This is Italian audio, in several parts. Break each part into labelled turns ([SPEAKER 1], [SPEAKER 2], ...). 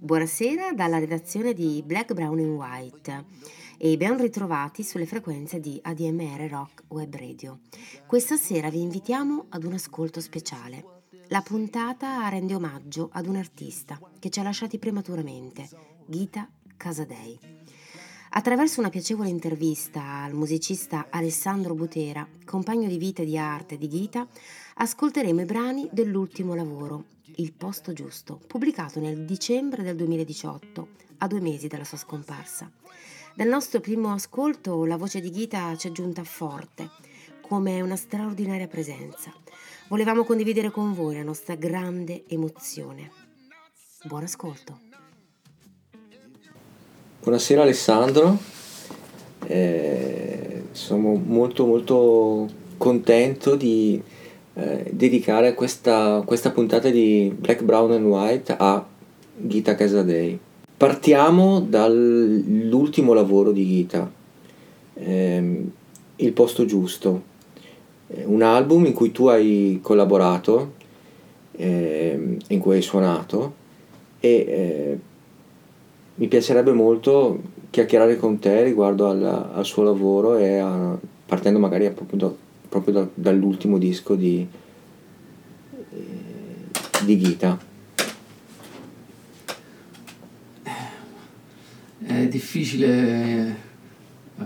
[SPEAKER 1] Buonasera dalla redazione di Black, Brown and White e ben ritrovati sulle frequenze di ADMR Rock Web Radio. Questa sera vi invitiamo ad un ascolto speciale. La puntata rende omaggio ad un artista che ci ha lasciati prematuramente, Gita Casadei. Attraverso una piacevole intervista al musicista Alessandro Butera, compagno di vita e di arte di Gita, ascolteremo i brani dell'ultimo lavoro, Il posto giusto, pubblicato nel dicembre del 2018, a due mesi dalla sua scomparsa. Dal nostro primo ascolto la voce di Ghita ci è giunta forte, come una straordinaria presenza. Volevamo condividere con voi la nostra grande emozione. Buon ascolto.
[SPEAKER 2] Buonasera Alessandro, eh, sono molto molto contento di eh, dedicare questa, questa, puntata di Black, Brown and White a Gita Casadei. Partiamo dall'ultimo lavoro di Gita, ehm, Il posto giusto, eh, un album in cui tu hai collaborato, eh, in cui hai suonato e eh, mi piacerebbe molto chiacchierare con te riguardo al, al suo lavoro e a, partendo magari da, proprio da, dall'ultimo disco di, eh, di Gita.
[SPEAKER 3] È difficile uh,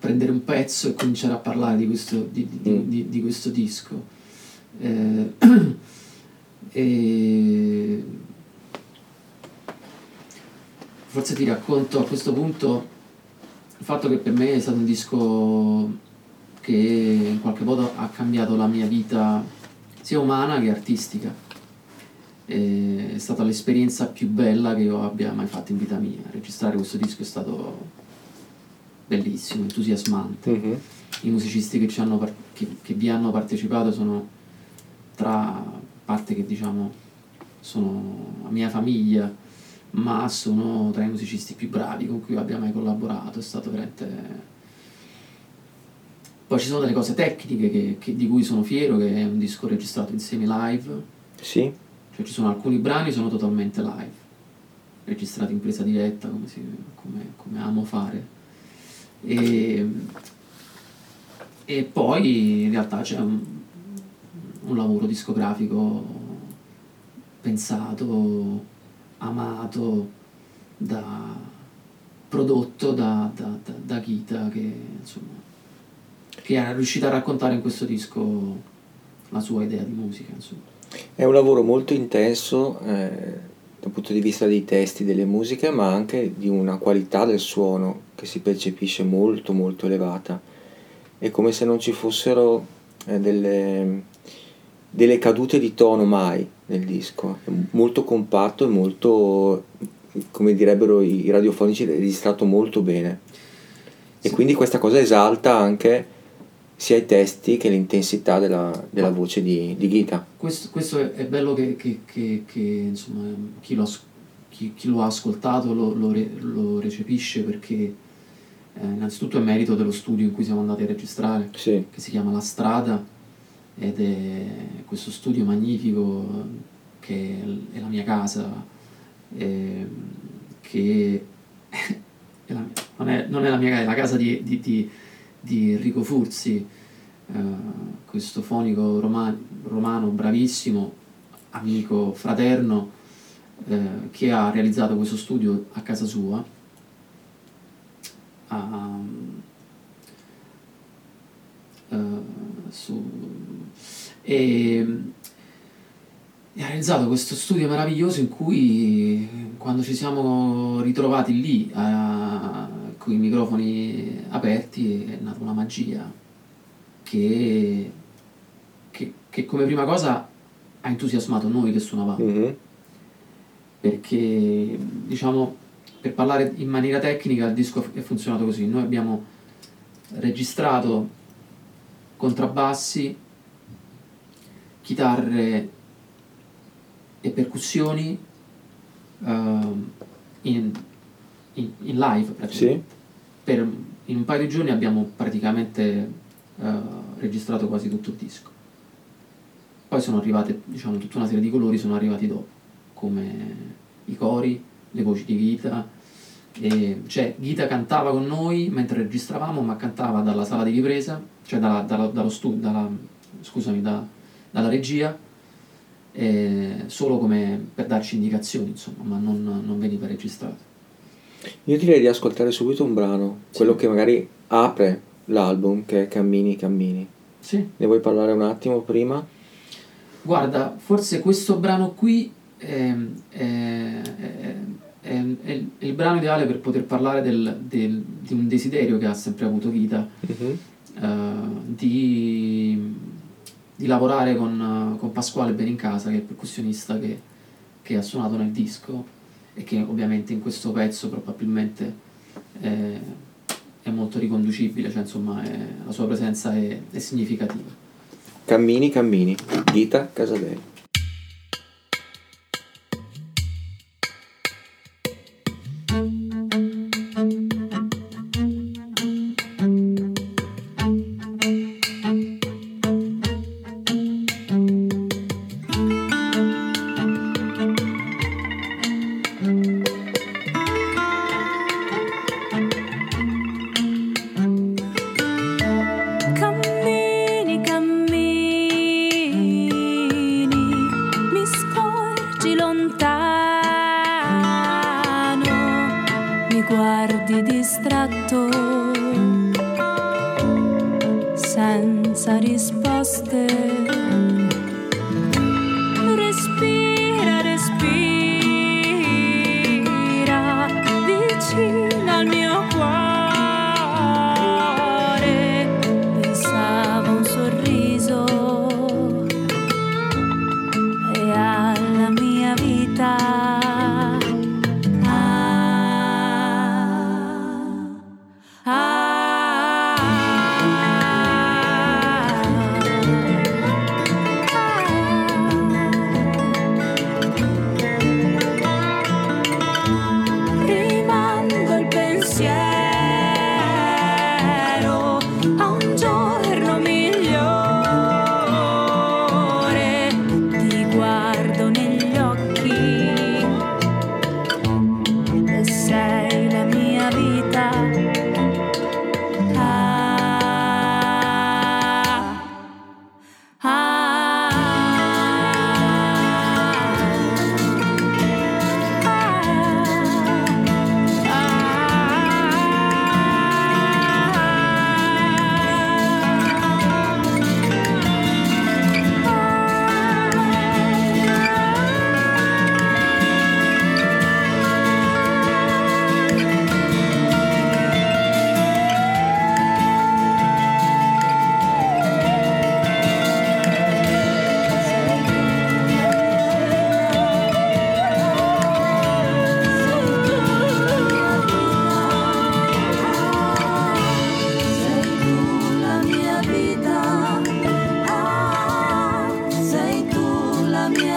[SPEAKER 3] prendere un pezzo e cominciare a parlare di questo, di, di, mm. di, di questo disco. Eh, e forse ti racconto a questo punto il fatto che per me è stato un disco che in qualche modo ha cambiato la mia vita sia umana che artistica. E è stata l'esperienza più bella che io abbia mai fatto in vita mia. Registrare questo disco è stato bellissimo, entusiasmante. Mm-hmm. I musicisti che, hanno, che, che vi hanno partecipato sono tra parte che diciamo sono la mia famiglia ma sono tra i musicisti più bravi con cui abbia mai collaborato, è stato veramente... Poi ci sono delle cose tecniche che, che, di cui sono fiero, che è un disco registrato insieme live.
[SPEAKER 2] Sì.
[SPEAKER 3] Cioè ci sono alcuni brani sono totalmente live, registrati in presa diretta, come, si, come, come amo fare. E, e, poi in realtà c'è un, un lavoro discografico pensato amato, da, prodotto da, da, da, da Gita che, insomma, che è riuscita a raccontare in questo disco la sua idea di musica. Insomma.
[SPEAKER 2] È un lavoro molto intenso eh, dal punto di vista dei testi, delle musiche, ma anche di una qualità del suono che si percepisce molto molto elevata. È come se non ci fossero eh, delle, delle cadute di tono mai nel disco, è molto compatto e molto, come direbbero i radiofonici, registrato molto bene. E quindi questa cosa esalta anche sia i testi che l'intensità della, della voce di, di Gita.
[SPEAKER 3] Questo, questo, è bello che, che, che, che insomma, chi, lo, chi, chi, lo, ha ascoltato lo, lo, lo recepisce perché eh, innanzitutto è merito dello studio in cui siamo andati a registrare,
[SPEAKER 2] sì.
[SPEAKER 3] che si chiama La Strada ed è questo studio magnifico che è la mia casa, eh, che è la, non, è, non, è, la mia casa, è la casa di, di, di, di Enrico Furzi, eh, questo fonico romano, romano bravissimo, amico, fraterno, eh, che ha realizzato questo studio a casa sua. Um, uh, su, e, e ha realizzato questo studio meraviglioso in cui quando ci siamo ritrovati lì a, con i microfoni aperti è nata una magia che, che, che come prima cosa ha entusiasmato noi che suonavamo mm-hmm. perché diciamo per parlare in maniera tecnica il disco è funzionato così noi abbiamo registrato contrabbassi chitarre e percussioni uh, in, in, in, live
[SPEAKER 2] sì.
[SPEAKER 3] Per, in un paio di giorni abbiamo praticamente uh, registrato quasi tutto il disco poi sono arrivate diciamo tutta una serie di colori sono arrivati dopo come i cori, le voci di Ghita. E, cioè, Ghita cantava con noi mentre registravamo, ma cantava dalla sala di ripresa, cioè dalla, dalla, dallo studio, dalla, scusami, da, dalla regia, eh, solo come per darci indicazioni, insomma, ma non, non veniva registrato.
[SPEAKER 4] Io direi di ascoltare subito un brano, sì. quello che magari apre l'album, che è Cammini, Cammini.
[SPEAKER 3] Sì.
[SPEAKER 4] Ne vuoi parlare un attimo prima?
[SPEAKER 3] Guarda, forse questo brano qui è, è, è, è il brano ideale per poter parlare del, del, di un desiderio che ha sempre avuto vita, uh-huh. uh, di, di, lavorare con, con, Pasquale Benincasa, che è il percussionista che, che, ha suonato nel disco e che ovviamente in questo pezzo probabilmente è, è molto riconducibile, cioè insomma la sua presenza è, significativa.
[SPEAKER 4] Cammini, cammini, Ghita Casadei.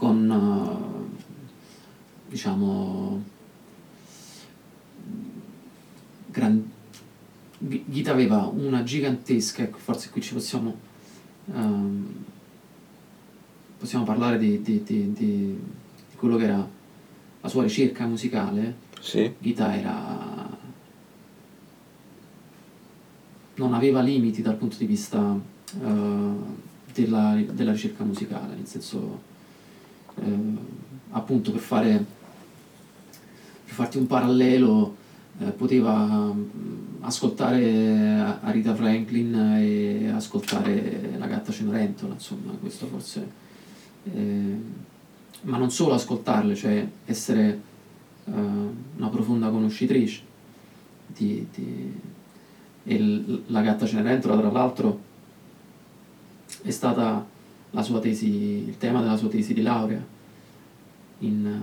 [SPEAKER 3] con eh, diciamo gran... Ghita aveva una gigantesca, ecco, forse qui ci possiamo, um, possiamo parlare di, di, di, di, quello che era la sua ricerca musicale,
[SPEAKER 4] sì.
[SPEAKER 3] Ghita era... non aveva limiti dal punto di vista uh, della, della, ricerca musicale, nel senso uh, appunto per fare per farti un parallelo uh, poteva ascoltare Arita Franklin e ascoltare la gatta Cenerentola, insomma, questo forse eh, ma non solo ascoltarle, cioè essere uh, una profonda conoscitrice di, di, e la gatta Cenerentola tra l'altro è stata tesi, il tema della sua tesi di laurea in,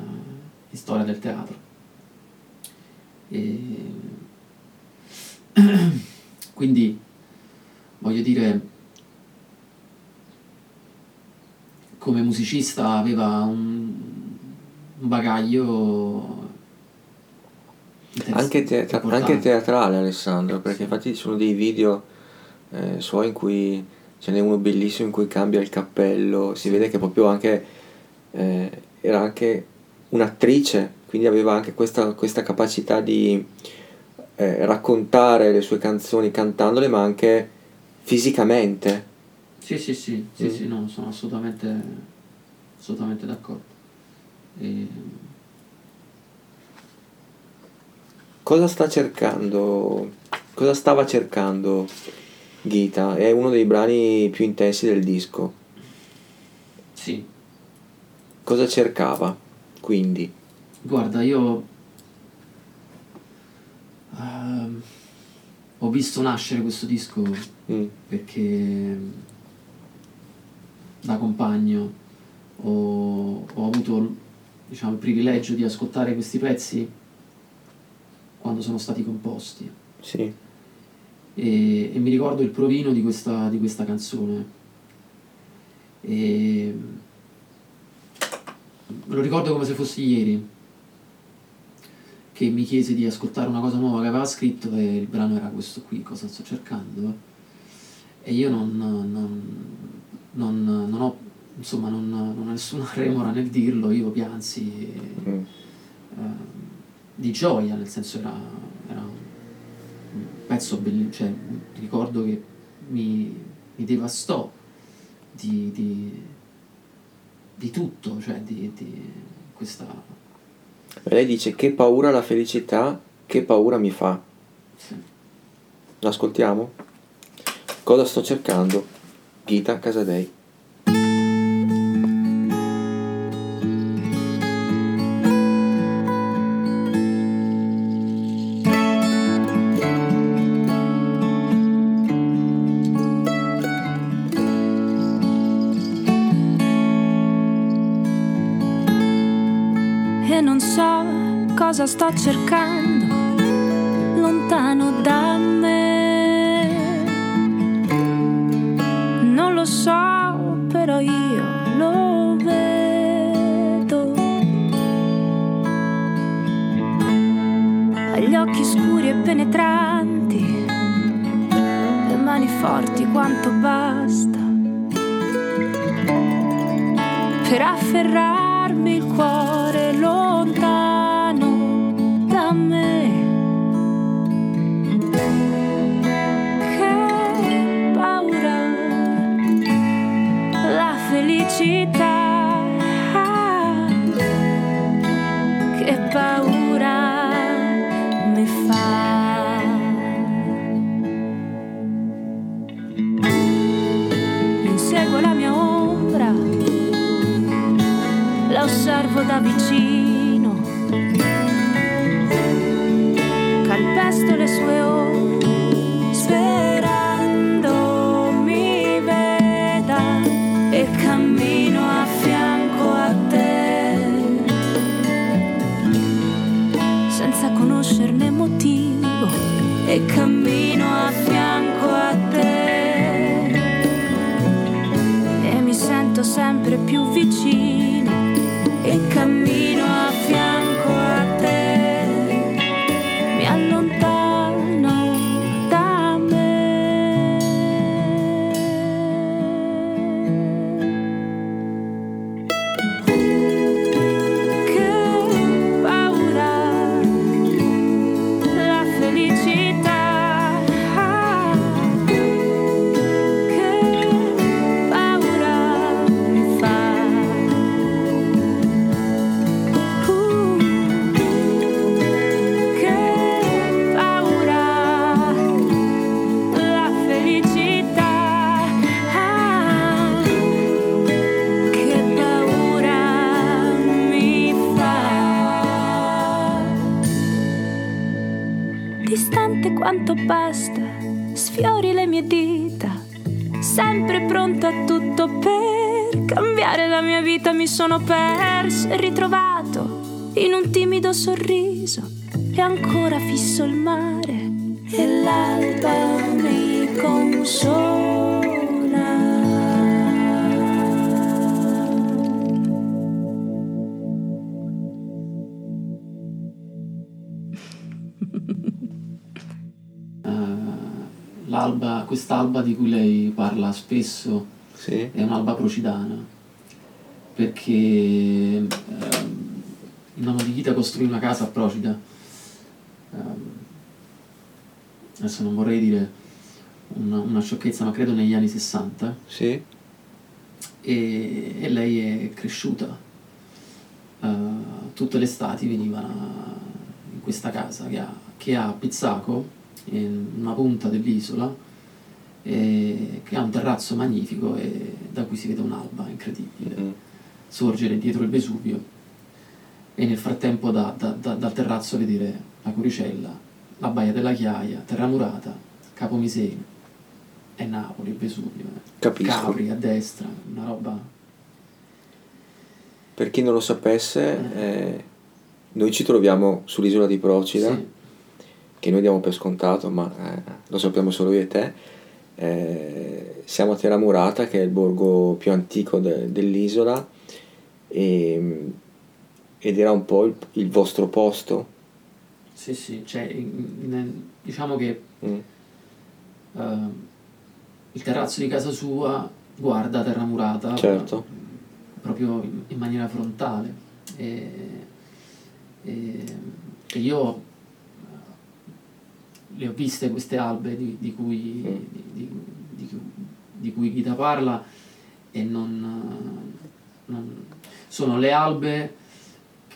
[SPEAKER 3] in storia del teatro. E quindi voglio dire, come musicista aveva un, un bagaglio
[SPEAKER 2] anche, teatra- anche, teatrale Alessandro, perché infatti ci sono dei video eh, suoi in cui ce n'è uno bellissimo in cui cambia il cappello, si vede che proprio anche eh, era anche un'attrice, quindi aveva anche questa, questa capacità di eh, raccontare le sue canzoni cantandole, ma anche fisicamente.
[SPEAKER 3] Sì, sì, sì, sì, mm. sì no, sono assolutamente, assolutamente d'accordo. E...
[SPEAKER 2] Cosa sta cercando? Cosa stava cercando Gita? È uno dei brani più intensi del disco.
[SPEAKER 3] Sì.
[SPEAKER 2] Cosa cercava, quindi?
[SPEAKER 3] Guarda, io uh, ho visto nascere questo disco mm. perché da compagno ho, ho avuto diciamo, il privilegio di ascoltare questi pezzi quando sono stati composti.
[SPEAKER 2] Sì.
[SPEAKER 3] E, e mi ricordo il provino di questa, di questa canzone. E lo ricordo come se fosse ieri che mi chiese di ascoltare una cosa nuova che aveva scritto e il brano era questo qui, cosa sto cercando. E io non, non, non, non ho, insomma, non, ho nessuna remora nel dirlo, io piansi mm. eh, di gioia, nel senso era, era un pezzo bellissimo, cioè ricordo che mi, mi devastò di, di, di tutto, cioè di, di questa
[SPEAKER 2] lei dice che paura la felicità, che paura mi fa. Sì. L'ascoltiamo? Cosa sto cercando? Gita Casadei.
[SPEAKER 4] Sto cercando sorriso e ancora fisso il mare e l'alba mi consola.
[SPEAKER 3] l'alba, quest'alba di cui lei parla spesso
[SPEAKER 2] Sì.
[SPEAKER 3] è un'alba procidana perché il nonno di Ghita costruì una casa a Procida. Ehm, adesso non vorrei dire una, una sciocchezza ma credo negli anni 60
[SPEAKER 2] Sì.
[SPEAKER 3] e, e lei è cresciuta. Eh, tutte le estati veniva in questa casa che ha, che ha a Pizzaco in una punta dell'isola e che ha un terrazzo magnifico e da cui si vede un'alba incredibile.
[SPEAKER 2] Mm.
[SPEAKER 3] sorgere dietro il Vesuvio e nel frattempo da- da- da- dal terrazzo vedere la Curicella, la Baia della Chiaia, Terramurata, Capomiseno e Napoli, Vesuvio, eh.
[SPEAKER 2] Capisco.
[SPEAKER 3] Capri a destra, una roba...
[SPEAKER 2] Per chi non lo sapesse, eh, noi ci troviamo sull'isola di Procida,
[SPEAKER 3] Sì,
[SPEAKER 2] che noi diamo per scontato, ma eh, lo sappiamo solo io e te. Eh, siamo a Terramurata, che è il borgo più antico de- dell'isola, e- ed era un po' il, il vostro posto.
[SPEAKER 3] sì, sì, cioè, in- diciamo che
[SPEAKER 2] Mm.
[SPEAKER 3] eh, il terrazzo di casa sua guarda Terramurata
[SPEAKER 2] Certo.
[SPEAKER 3] eh, proprio in, in maniera frontale e, e- e io eh, le ho viste queste albe di, di cui,
[SPEAKER 2] Mm.
[SPEAKER 3] di, di- di cui Ghita parla e non, non- sono le albe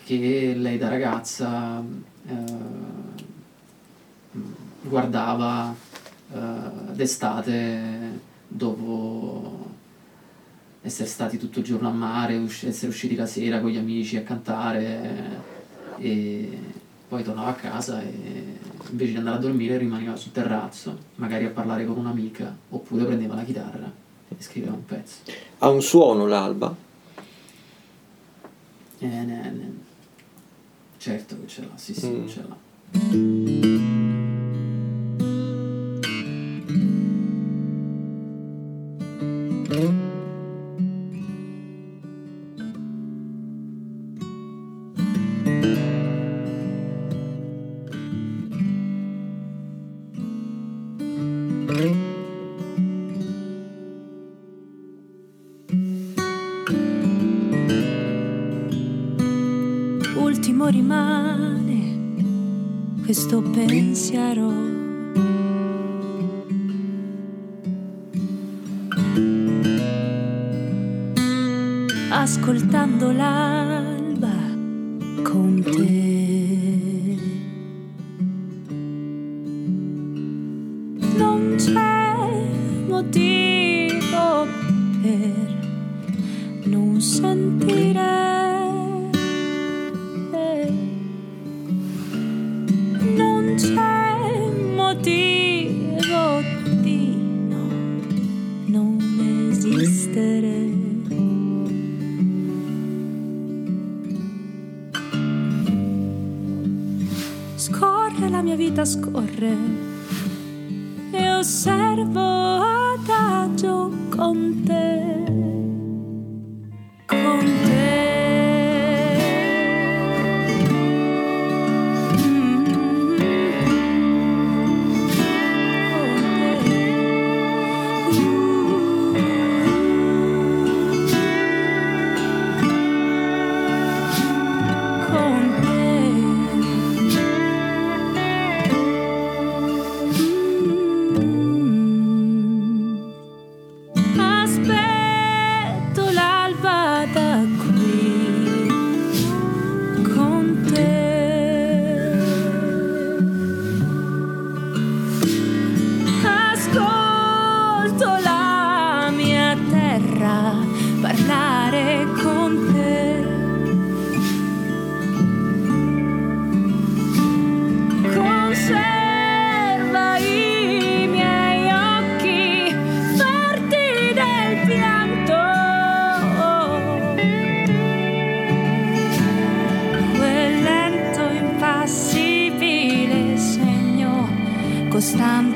[SPEAKER 3] che lei da ragazza eh, guardava eh, d'estate dopo essere stati tutto il giorno a mare, usci- essere usciti la sera con gli amici a cantare e poi tornava a casa e invece di andare a dormire rimaneva sul terrazzo, magari a parlare con un'amica oppure prendeva la chitarra e scriveva un pezzo.
[SPEAKER 2] Ha un suono l'alba?
[SPEAKER 3] E ne- ne- certo che ce l'ha, sì sì,
[SPEAKER 2] Mm.
[SPEAKER 3] ce l'ha.
[SPEAKER 4] Ascoltando
[SPEAKER 3] last time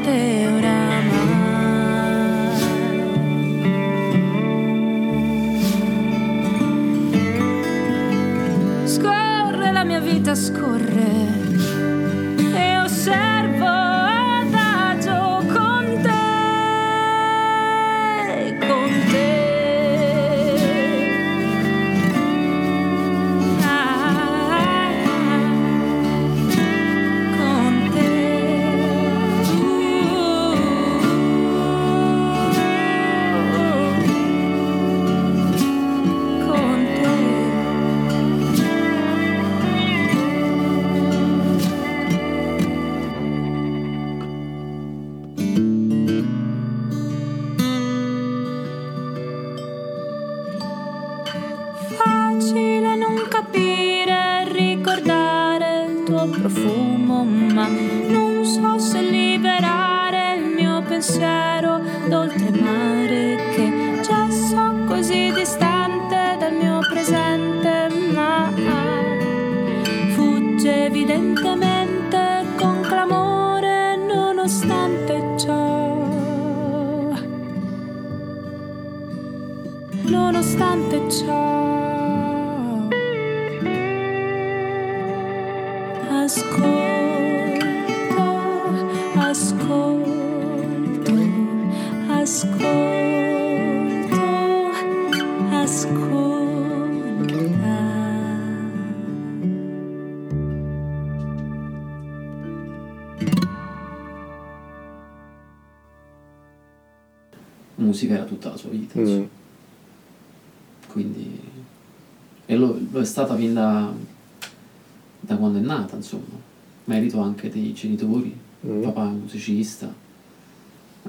[SPEAKER 3] genitori,
[SPEAKER 2] Mm.
[SPEAKER 3] il papà è un musicista,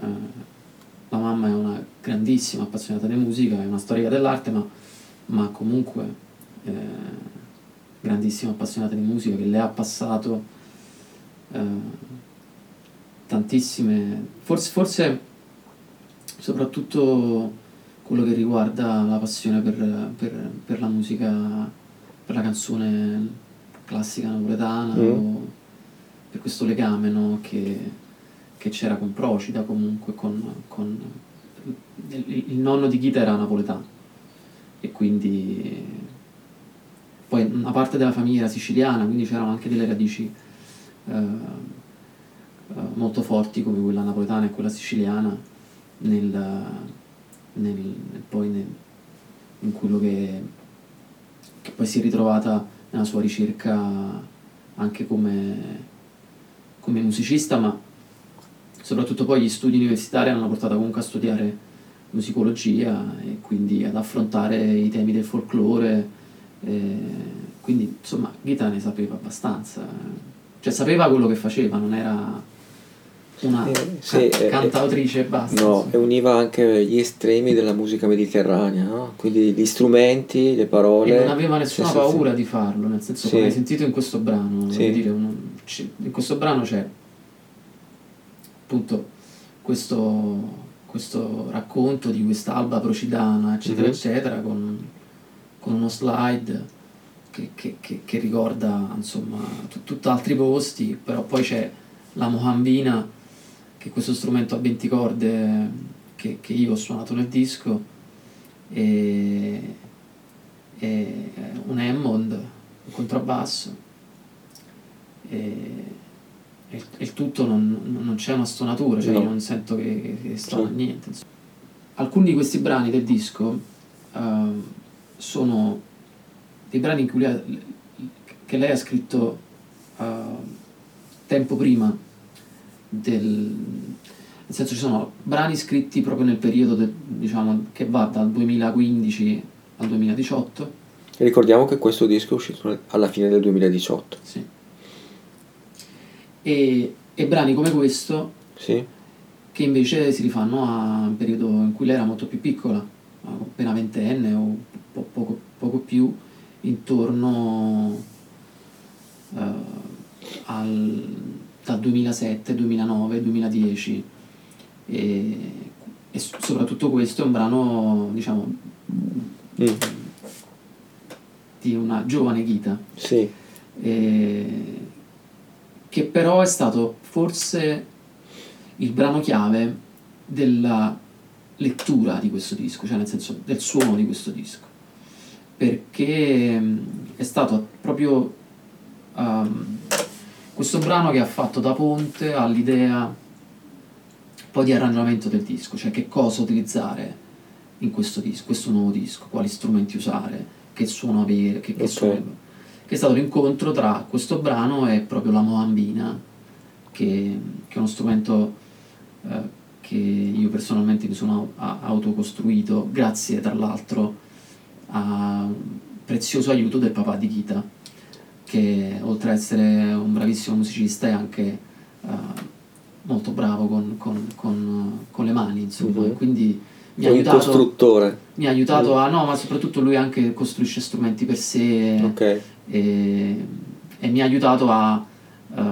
[SPEAKER 3] eh, la mamma è una grandissima appassionata di musica, è una storica dell'arte, ma, ma comunque eh, grandissima appassionata di musica che le ha passato eh, tantissime, forse, forse soprattutto quello che riguarda la passione per, per- per la musica, per la canzone classica napoletana,
[SPEAKER 2] Mm.
[SPEAKER 3] o per questo legame no, che, che c'era con Procida comunque, con, con- il, il nonno di Ghita era napoletano. E quindi poi una parte della famiglia era siciliana, quindi c'erano anche delle radici eh, eh, molto forti come quella napoletana e quella siciliana nel, nel- poi nel- in quello che, che poi si è ritrovata nella sua ricerca anche come, come musicista, ma soprattutto poi gli studi universitari hanno portato comunque a studiare musicologia e quindi ad affrontare i temi del folklore. eh, quindi insomma Ghita ne sapeva abbastanza, cioè sapeva quello che faceva, non era una
[SPEAKER 2] Eh, sì,
[SPEAKER 3] ca-
[SPEAKER 2] eh,
[SPEAKER 3] cantautrice e basta.
[SPEAKER 2] No, e univa anche gli estremi della musica mediterranea, no? quindi gli strumenti, le parole.
[SPEAKER 3] E non aveva nessuna paura di farlo, nel senso
[SPEAKER 2] Sì.
[SPEAKER 3] come hai sentito in questo brano,
[SPEAKER 2] Sì.
[SPEAKER 3] dire, un- in questo brano c'è appunto questo, questo racconto di quest'alba procidana, eccetera,
[SPEAKER 2] Mhm.
[SPEAKER 3] eccetera, con, con uno slide che, che- che- che ricorda insomma tu- tutt'altri posti, però poi c'è la mohambina, che è questo strumento a 20 corde che, che io ho suonato nel disco, e, e un Hammond, un contrabbasso, e, e il- e tutto non, non c'è una stonatura, cioè
[SPEAKER 2] No.
[SPEAKER 3] io non sento che, che stona niente. insomma. Alcuni di questi brani del disco ehm, sono dei brani in cui lei ha- che lei ha scritto ehm, tempo prima del... Nel senso ci sono brani scritti proprio nel periodo del- diciamo, che va dal 2015 al 2018
[SPEAKER 2] Ricordiamo che questo disco è uscito alla fine del 2018.
[SPEAKER 3] sì. E, e brani come questo
[SPEAKER 2] Sì?
[SPEAKER 3] che invece si rifanno a un periodo in cui lei era molto più piccola, appena ventenne o po- poco, poco più, intorno eh, al, dal 2007, 2009, 2010 e, e soprattutto questo è un brano diciamo
[SPEAKER 2] Mm,
[SPEAKER 3] di una giovane Ghita.
[SPEAKER 2] Sì,
[SPEAKER 3] eh, che però è stato forse il brano chiave della lettura di questo disco, cioè nel senso del suono di questo disco, perché mm, è stato proprio um, questo brano che ha fatto da ponte all'idea poi di arrangiamento del disco, cioè che cosa utilizzare in questo disco, questo nuovo disco, quali strumenti usare, che suono avere, che, che
[SPEAKER 2] Ok.
[SPEAKER 3] suono che è stato l'incontro tra questo brano e proprio la moambina, che, che è uno strumento eh, che io personalmente mi sono autocostruito grazie tra l'altro a prezioso aiuto del papà di Kita, che oltre ad essere un bravissimo musicista è anche eh, molto bravo con, con- con- con le mani, insomma,
[SPEAKER 2] Mhm.
[SPEAKER 3] e quindi mi ha aiutato
[SPEAKER 2] costruttore.
[SPEAKER 3] mi ha aiutato a no ma soprattutto lui anche costruisce strumenti per sé
[SPEAKER 2] Ok.
[SPEAKER 3] E, e mi ha aiutato a, eh,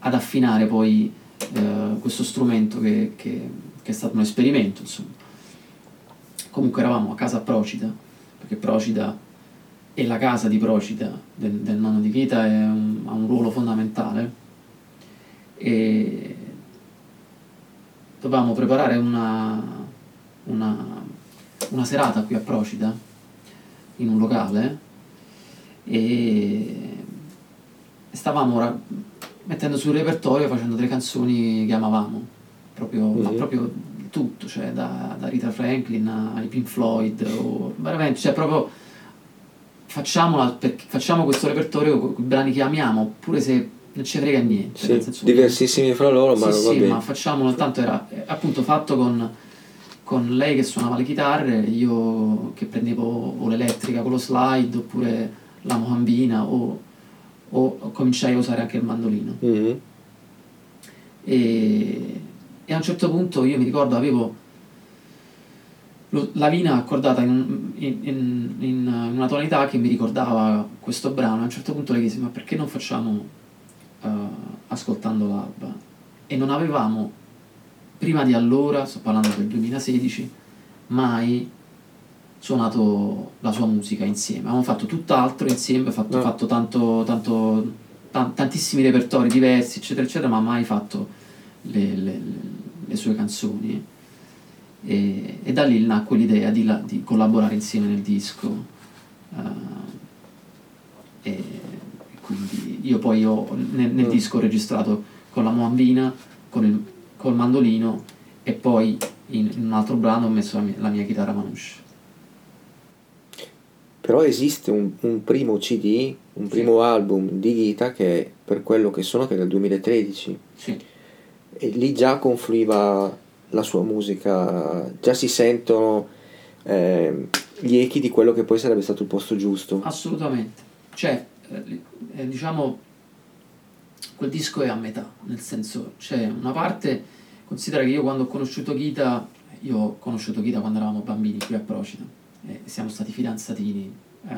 [SPEAKER 3] ad affinare poi eh, questo strumento che, che- che è stato un esperimento insomma. Comunque eravamo a casa Procida perché Procida e la casa di Procida del, del nonno di è un- ha un ruolo fondamentale. E dovevamo preparare una, una, una serata qui a Procida in un locale e stavamo ra- mettendo sul repertorio facendo delle canzoni che amavamo proprio, ma
[SPEAKER 2] Mhm.
[SPEAKER 3] proprio tutto cioè da, da Rita Franklin ai Pink Floyd o veramente cioè proprio facciamola perché facciamo questo repertorio con i brani che amiamo pure se non ci frega niente
[SPEAKER 2] Sì,
[SPEAKER 3] senso-
[SPEAKER 2] diversissimi fra loro, ma
[SPEAKER 3] sì, sì, ma facciamolo, tanto era appunto fatto con, con lei che suonava le chitarre, io che prendevo o l'elettrica con lo slide oppure la mohambina o, o cominciai a usare anche il mandolino.
[SPEAKER 2] Mhm.
[SPEAKER 3] E, e a un certo punto io mi ricordo avevo lo- la vina accordata in, in- in- in una tonalità che mi ricordava questo brano. A un certo punto le chiesi: Ma perché non facciamo eh, ascoltando l'alba? E non avevamo, prima di allora, sto parlando del 2016, mai suonato la sua musica insieme. Avevamo fatto tutt'altro insieme, fatto,
[SPEAKER 2] Ah.
[SPEAKER 3] fatto tanto, tanto, tan- tantissimi repertori diversi, eccetera, eccetera, ma mai fatto le, le- le sue canzoni. E, e da lì nacque l'idea di, la- di collaborare insieme nel disco. eh, e quindi io poi ho, nel, nel disco ho registrato con la moambina, con il col mandolino e poi in, in un altro brano ho messo la mia, la mia chitarra manouche.
[SPEAKER 2] Però esiste un, un primo CD, un primo album di Gita che per quello che sono che è del 2013
[SPEAKER 3] Sì,
[SPEAKER 2] e lì già confluiva la sua musica, già si sentono eh, gli echi di quello che poi sarebbe stato il posto giusto.
[SPEAKER 3] assolutamente. Cioè, eh, eh, diciamo, quel disco è a metà, nel senso, c'è una parte, considera che io quando ho conosciuto Gita, io ho conosciuto Gita quando eravamo bambini qui a Procida, e siamo stati fidanzatini eh,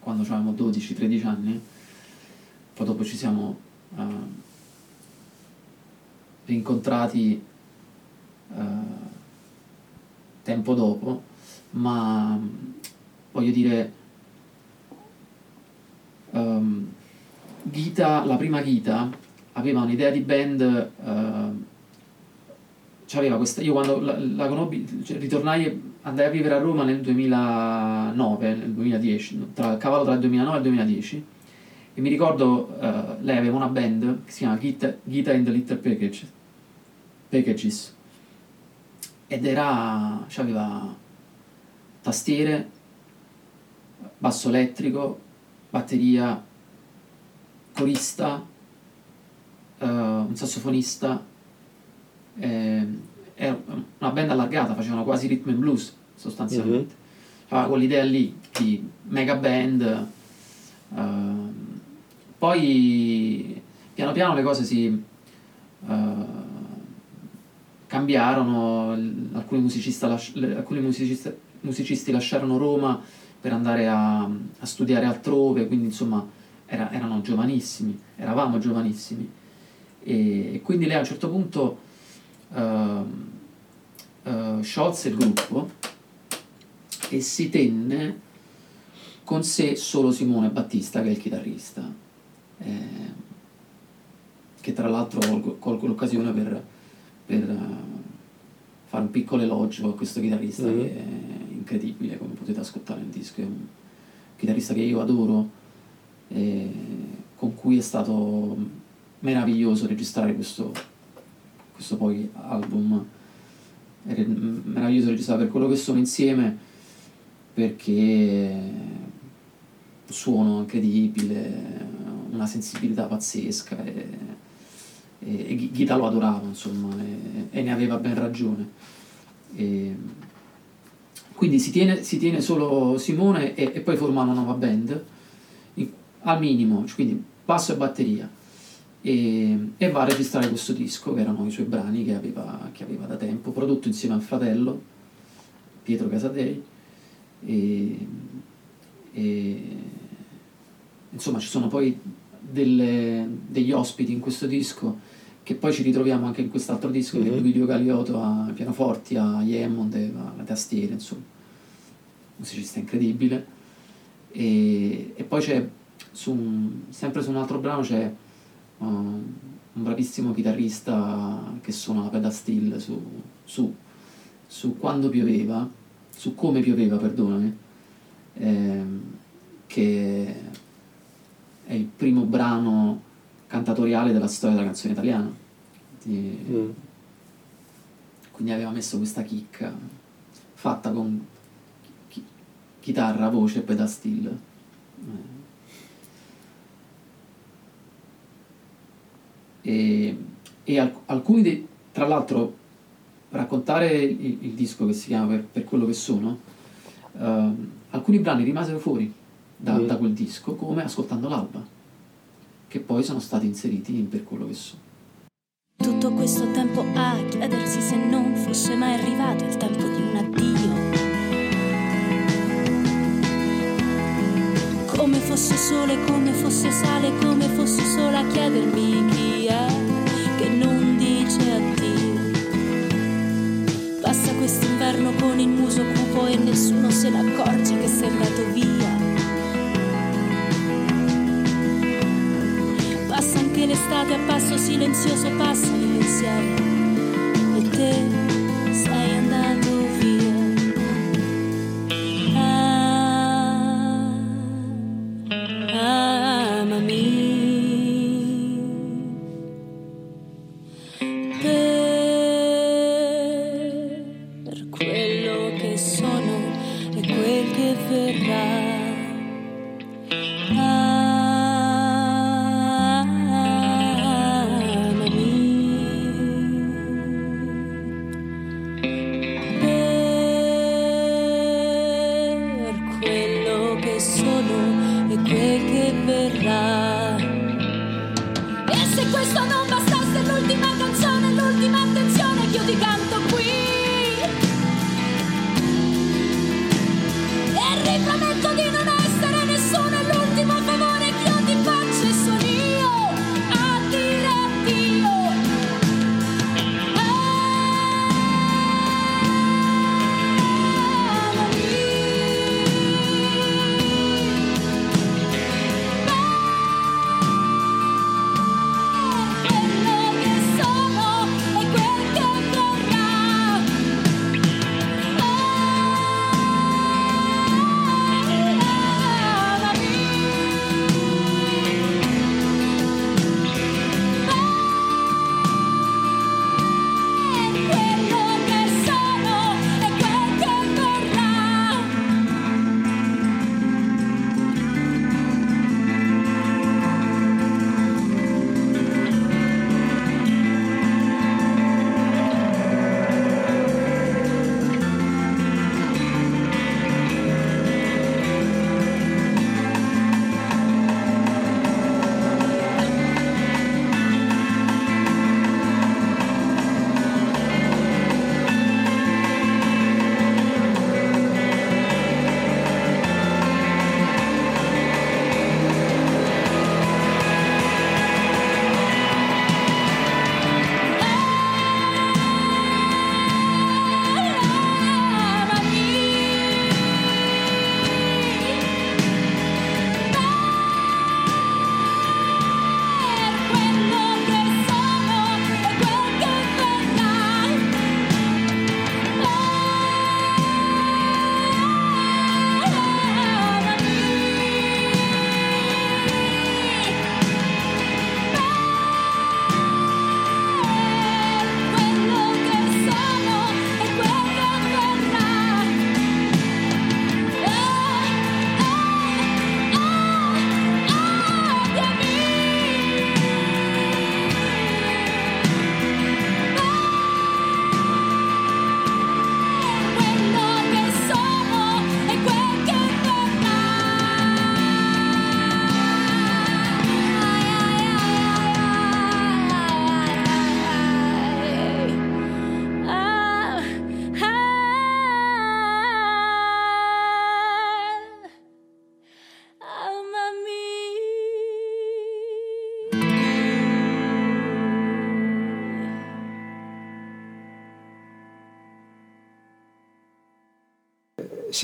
[SPEAKER 3] quando avevamo 12-13 anni, poi dopo ci siamo eh, rincontrati eh, tempo dopo, ma voglio dire, ehm, Gita, la prima Gita aveva un'idea di band, eh, c'aveva questa, io quando la, la conobbi, cioè, ritornai, andai a vivere a Roma nel 2009, nel 2010, tra cavallo tra il 2009 e il 2010, e mi ricordo, eh, lei aveva una band che si chiama Gita, Gita and the Little Package, Packages, ed era, aveva tastiere, basso elettrico, batteria, corista, eh, un sassofonista, eh, era una band allargata, facevano quasi rhythm and blues sostanzialmente. Aveva quell'idea lì di mega band. ehm, poi piano piano le cose si eh, cambiarono, alcuni, lasci- alcuni musicisti lasciarono Roma per andare a, a studiare altrove, quindi insomma era- erano giovanissimi, eravamo giovanissimi. E, e quindi lei a un certo punto eh, sciolse il gruppo e si tenne con sé solo Simone Battista, che è il chitarrista. Eh, che tra l'altro colgo, colgo l'occasione per, per uh, fare un piccolo elogio a questo chitarrista mm-hmm. che è incredibile, come potete ascoltare nel disco, è un chitarrista che io adoro, e con cui è stato meraviglioso registrare questo, questo poi album, meraviglioso registrare per quello che sono insieme, perché suono incredibile, una sensibilità pazzesca e, e, e Ghita lo adorava insomma e, e, ne aveva ben ragione. E, quindi si tiene, si tiene, solo Simone e, e, poi forma una nuova band in, al minimo, quindi basso e batteria e, e, va a registrare questo disco che erano i suoi brani che aveva, che aveva da tempo, prodotto insieme al fratello Pietro Casadei e, e insomma ci sono poi delle, degli ospiti in questo disco che poi ci ritroviamo anche in quest'altro disco mm-hmm. che Guido Galiotto a pianoforti, a Yemond, alle tastiere, insomma, un musicista incredibile. E, e poi c'è, su sempre su un altro brano c'è uh, un bravissimo chitarrista che suona pedal steel su, su, su quando pioveva, su come pioveva, perdonami, ehm, che è il primo brano cantatoriale della storia della canzone italiana. Quindi, mm. quindi aveva messo questa chicca fatta con chi- chitarra, voce e pedal steel. Eh. E, e alc- alcuni dei, tra l'altro raccontare il, il, disco che si chiama per, per quello che sono uh, alcuni brani rimasero fuori da, mm. da quel disco come ascoltando l'alba che poi sono stati inseriti per quello che sono.
[SPEAKER 4] Tutto questo tempo a chiedersi se non fosse mai arrivato il tempo di Come fosse sole, come fosse sale, come fosse sola a chiedermi chi è che non dice addio. Passa quest'inverno con il muso cupo e nessuno se ne accorge che sei andato via. l'estate a passo silenzioso passano i pensieri e te sei andato via.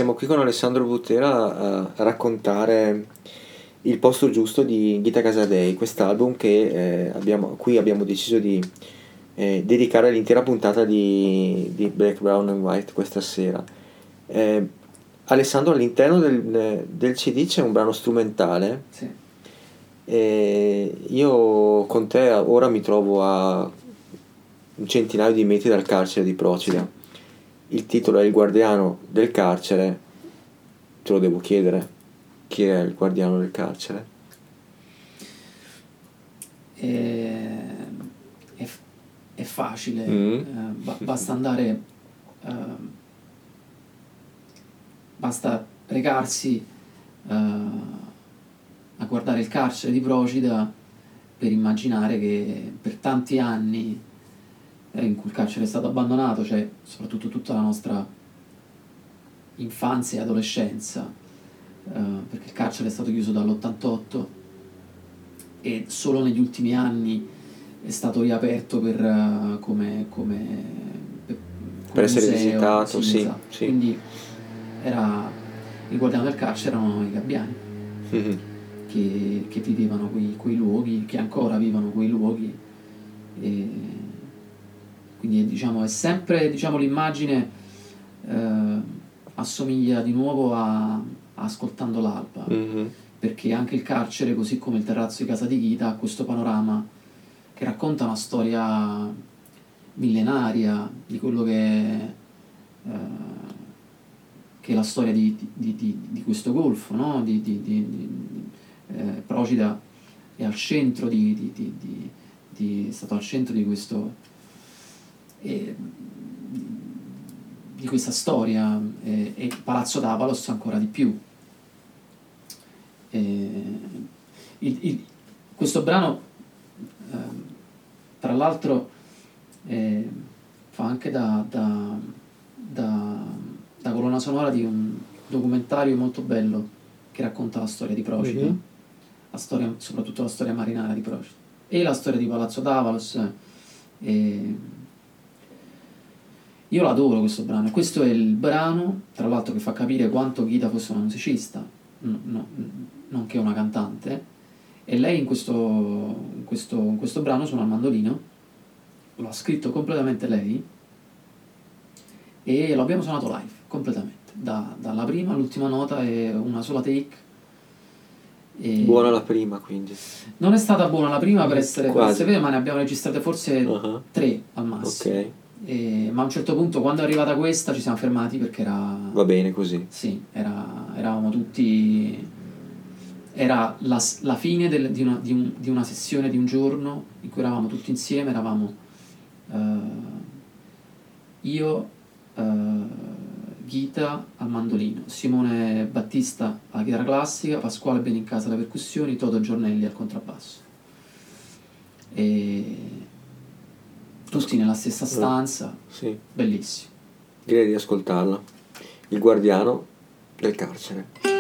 [SPEAKER 2] Siamo qui con Alessandro Butera a, raccontare Il posto giusto di Gita Casadei, quest'album che eh, abbiamo, qui abbiamo deciso di eh, dedicare l'intera puntata di, di, Black, Brown and White questa sera. Eh, Alessandro, all'interno del, del, CD c'è un brano strumentale.
[SPEAKER 3] Sì.
[SPEAKER 2] io con te ora mi trovo a un centinaio di metri dal carcere di Procida. Sì il titolo è Il guardiano del carcere, te lo devo chiedere. Chi è il guardiano del carcere?
[SPEAKER 3] È, è, è facile, mm. ba- basta andare, eh, basta recarsi eh, a guardare il carcere di Procida per immaginare che per tanti anni in cui il carcere è stato abbandonato, cioè soprattutto tutta la nostra infanzia e adolescenza, eh, perché il carcere è stato chiuso dall'88 e solo negli ultimi anni è stato riaperto per, uh, come, come,
[SPEAKER 2] per, per essere museo, visitato, sì,
[SPEAKER 3] esatto. sì. Quindi era, il guardiano del carcere erano i gabbiani mm-hmm. che, che, vivevano quei, quei, luoghi, che ancora vivono quei luoghi. E, quindi diciamo, è sempre diciamo, l'immagine eh, assomiglia di nuovo a, a Ascoltando l'alba, mm-hmm. perché anche il carcere, così come il terrazzo di casa di Ghita, ha questo panorama che racconta una storia millenaria di quello che è, eh, che è la storia di, di, di, di questo golfo, no? eh, Procida è al centro di, è stato al centro di questo e, di questa storia e, e Palazzo d'Avalos ancora di più. E, il, il, questo brano, eh, tra l'altro, eh, fa anche da, da, da, da, colonna sonora di un documentario molto bello che racconta la storia di Procida, mm-hmm. la storia, soprattutto la storia marinara di Procida e la storia di Palazzo d'Avalos. E, io l'adoro questo brano e questo è il brano, tra l'altro, che fa capire quanto Ghita fosse una musicista, no, no, nonché una cantante. E lei in questo, in questo, in questo brano suona il mandolino, lo ha scritto completamente lei e lo abbiamo suonato live, completamente, da, dalla prima all'ultima nota è una sola take.
[SPEAKER 2] E buona la prima quindi.
[SPEAKER 3] Non è stata buona la prima per essere, per essere vera, ma ne abbiamo registrate forse uh-huh. tre al massimo.
[SPEAKER 2] Ok.
[SPEAKER 3] E, ma a un certo punto, quando è arrivata questa, ci siamo fermati perché era.
[SPEAKER 2] Va bene così.
[SPEAKER 3] Sì, era, eravamo tutti. Era la, la fine del, di, una, di, un, di, una, sessione di un giorno in cui eravamo tutti insieme. Eravamo uh, io, uh, Ghita al mandolino, Simone Battista alla chitarra classica, Pasquale Benincasa alle percussioni, Toto Giornelli al contrabbasso. E tutti nella stessa stanza.
[SPEAKER 2] Sì.
[SPEAKER 3] Bellissimo.
[SPEAKER 2] Direi di ascoltarla. Il guardiano del carcere.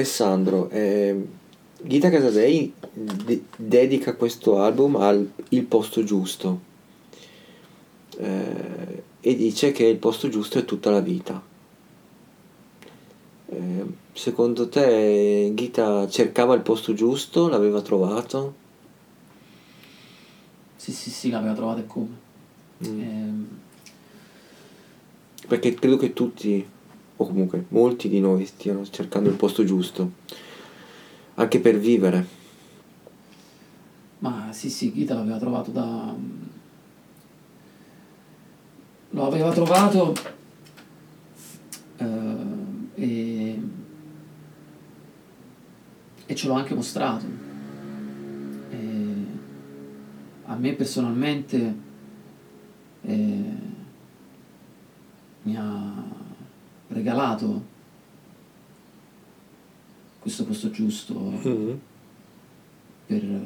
[SPEAKER 2] Alessandro, eh, Gita Casadei de- dedica questo album al Il posto giusto eh, e dice che il posto giusto è tutta la vita. Eh, secondo te Gita cercava il posto giusto, l'aveva trovato?
[SPEAKER 3] Sì, sì, sì, l'aveva trovato e come.
[SPEAKER 2] Mm.
[SPEAKER 3] Ehm,
[SPEAKER 2] Perché credo che tutti, o comunque molti di noi, stiano cercando il posto giusto, anche per vivere.
[SPEAKER 3] Ma sì, sì, Gita l'aveva trovato da... Lo aveva trovato eh, e... e ce l'ho anche mostrato. E a me personalmente eh, mi ha regalato questo posto giusto
[SPEAKER 2] Mm.
[SPEAKER 3] per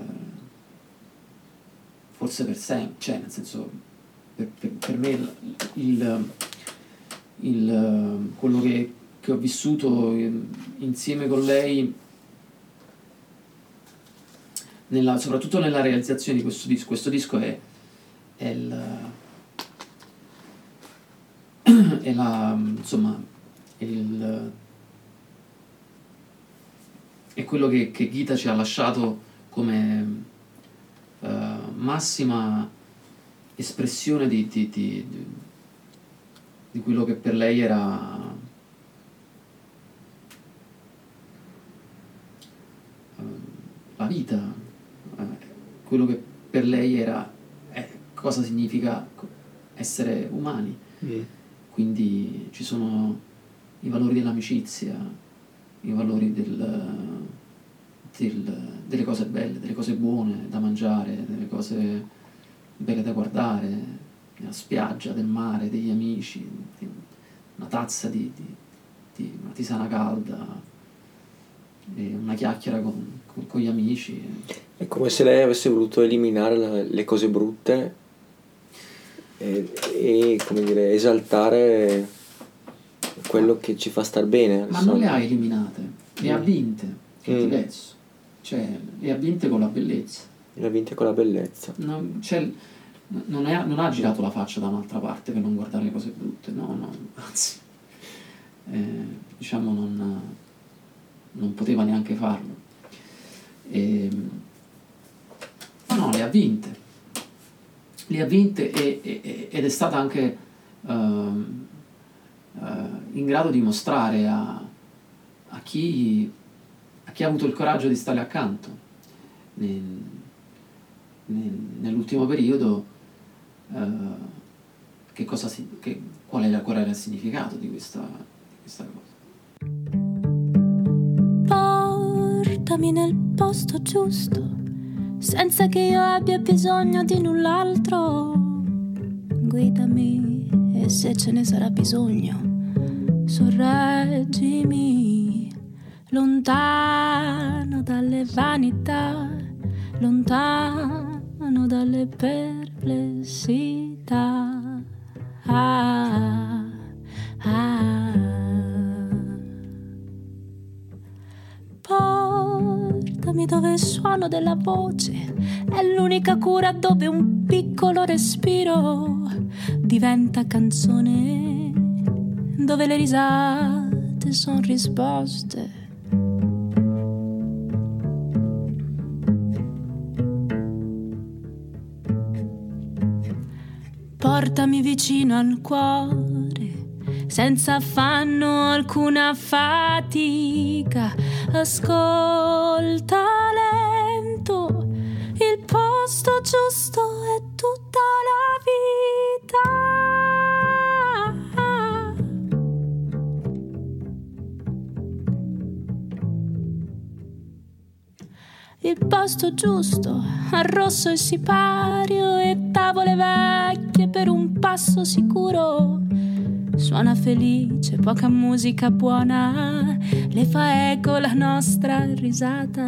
[SPEAKER 3] forse per sempre, cioè nel senso per, per- per me il, il- il- quello che, che ho vissuto insieme con lei nella- soprattutto nella realizzazione di questo disco questo disco è, è il è la insomma il è quello che, che Gita ci ha lasciato come eh, massima espressione di, di- di- di- quello che per lei era eh, la vita, eh, quello che per lei era eh, cosa significa essere umani.
[SPEAKER 2] Mm.
[SPEAKER 3] Quindi ci sono i valori dell'amicizia, i valori del- del- delle cose belle, delle cose buone da mangiare, delle cose belle da guardare, della spiaggia, del mare, degli amici, una tazza di, di- di una tisana calda, una chiacchiera con, con- con gli amici.
[SPEAKER 2] È come se lei avesse voluto eliminare la- le cose brutte e, e, come dire, esaltare quello che ci fa star bene.
[SPEAKER 3] Ma non le ha eliminate, le ha
[SPEAKER 2] Mm.
[SPEAKER 3] vinte, che è
[SPEAKER 2] Mm.
[SPEAKER 3] diverso. Cioè, le ha vinte con la bellezza.
[SPEAKER 2] Le ha vinte con la bellezza.
[SPEAKER 3] Non, cioè, non, è- non ha girato la faccia da un'altra parte per non guardare le cose brutte, no, no, anzi, Eh, diciamo non, non poteva neanche farlo. Ehm, ma no, le ha vinte, le ha vinte e- e- e- ed è stata anche eh, in grado di mostrare a, a chi, a chi ha avuto il coraggio di stare accanto nel- nel- nell'ultimo periodo eh, che cosa che- qual, era, qual era il significato di questa, di questa cosa.
[SPEAKER 4] Portami nel posto giusto, senza che io abbia bisogno di null'altro. Guidami e se ce ne sarà bisogno, sorreggimi lontano dalle vanità, lontano dalle perplessità. Ah, ah. Portami dove il suono della voce è l'unica cura dove un piccolo respiro diventa canzone, dove le risate sono risposte. Portami vicino al cuore, senza affanno alcuna fatica. Ascolta lento, il posto giusto è tutta la vita. Il posto giusto, arrosso e sipario e tavole vecchie per un passo sicuro. Suona felice, poca musica buona, le fa eco la nostra risata.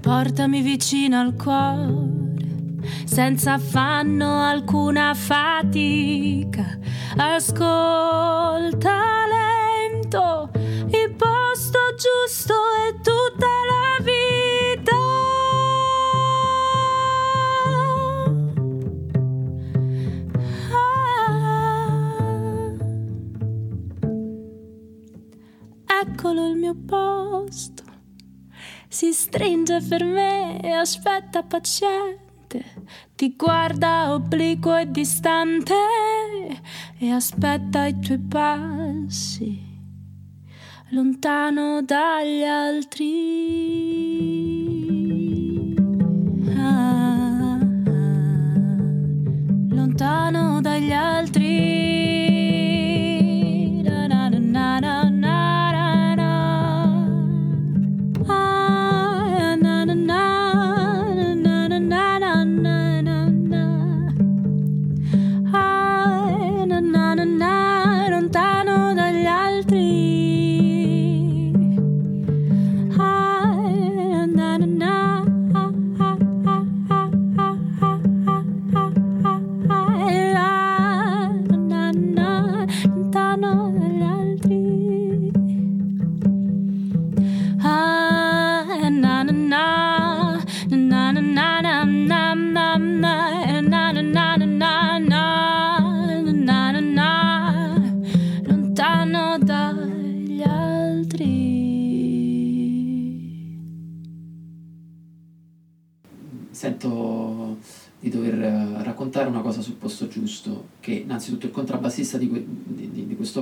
[SPEAKER 4] Portami vicino al cuore, senza affanno alcuna fatica. Ascolta lento, il posto giusto è tutta la vita. Eccolo il mio posto si stringe per me e aspetta paziente, ti guarda obliquo e distante e aspetta i tuoi passi, lontano dagli altri. Ah, ah, lontano dagli altri.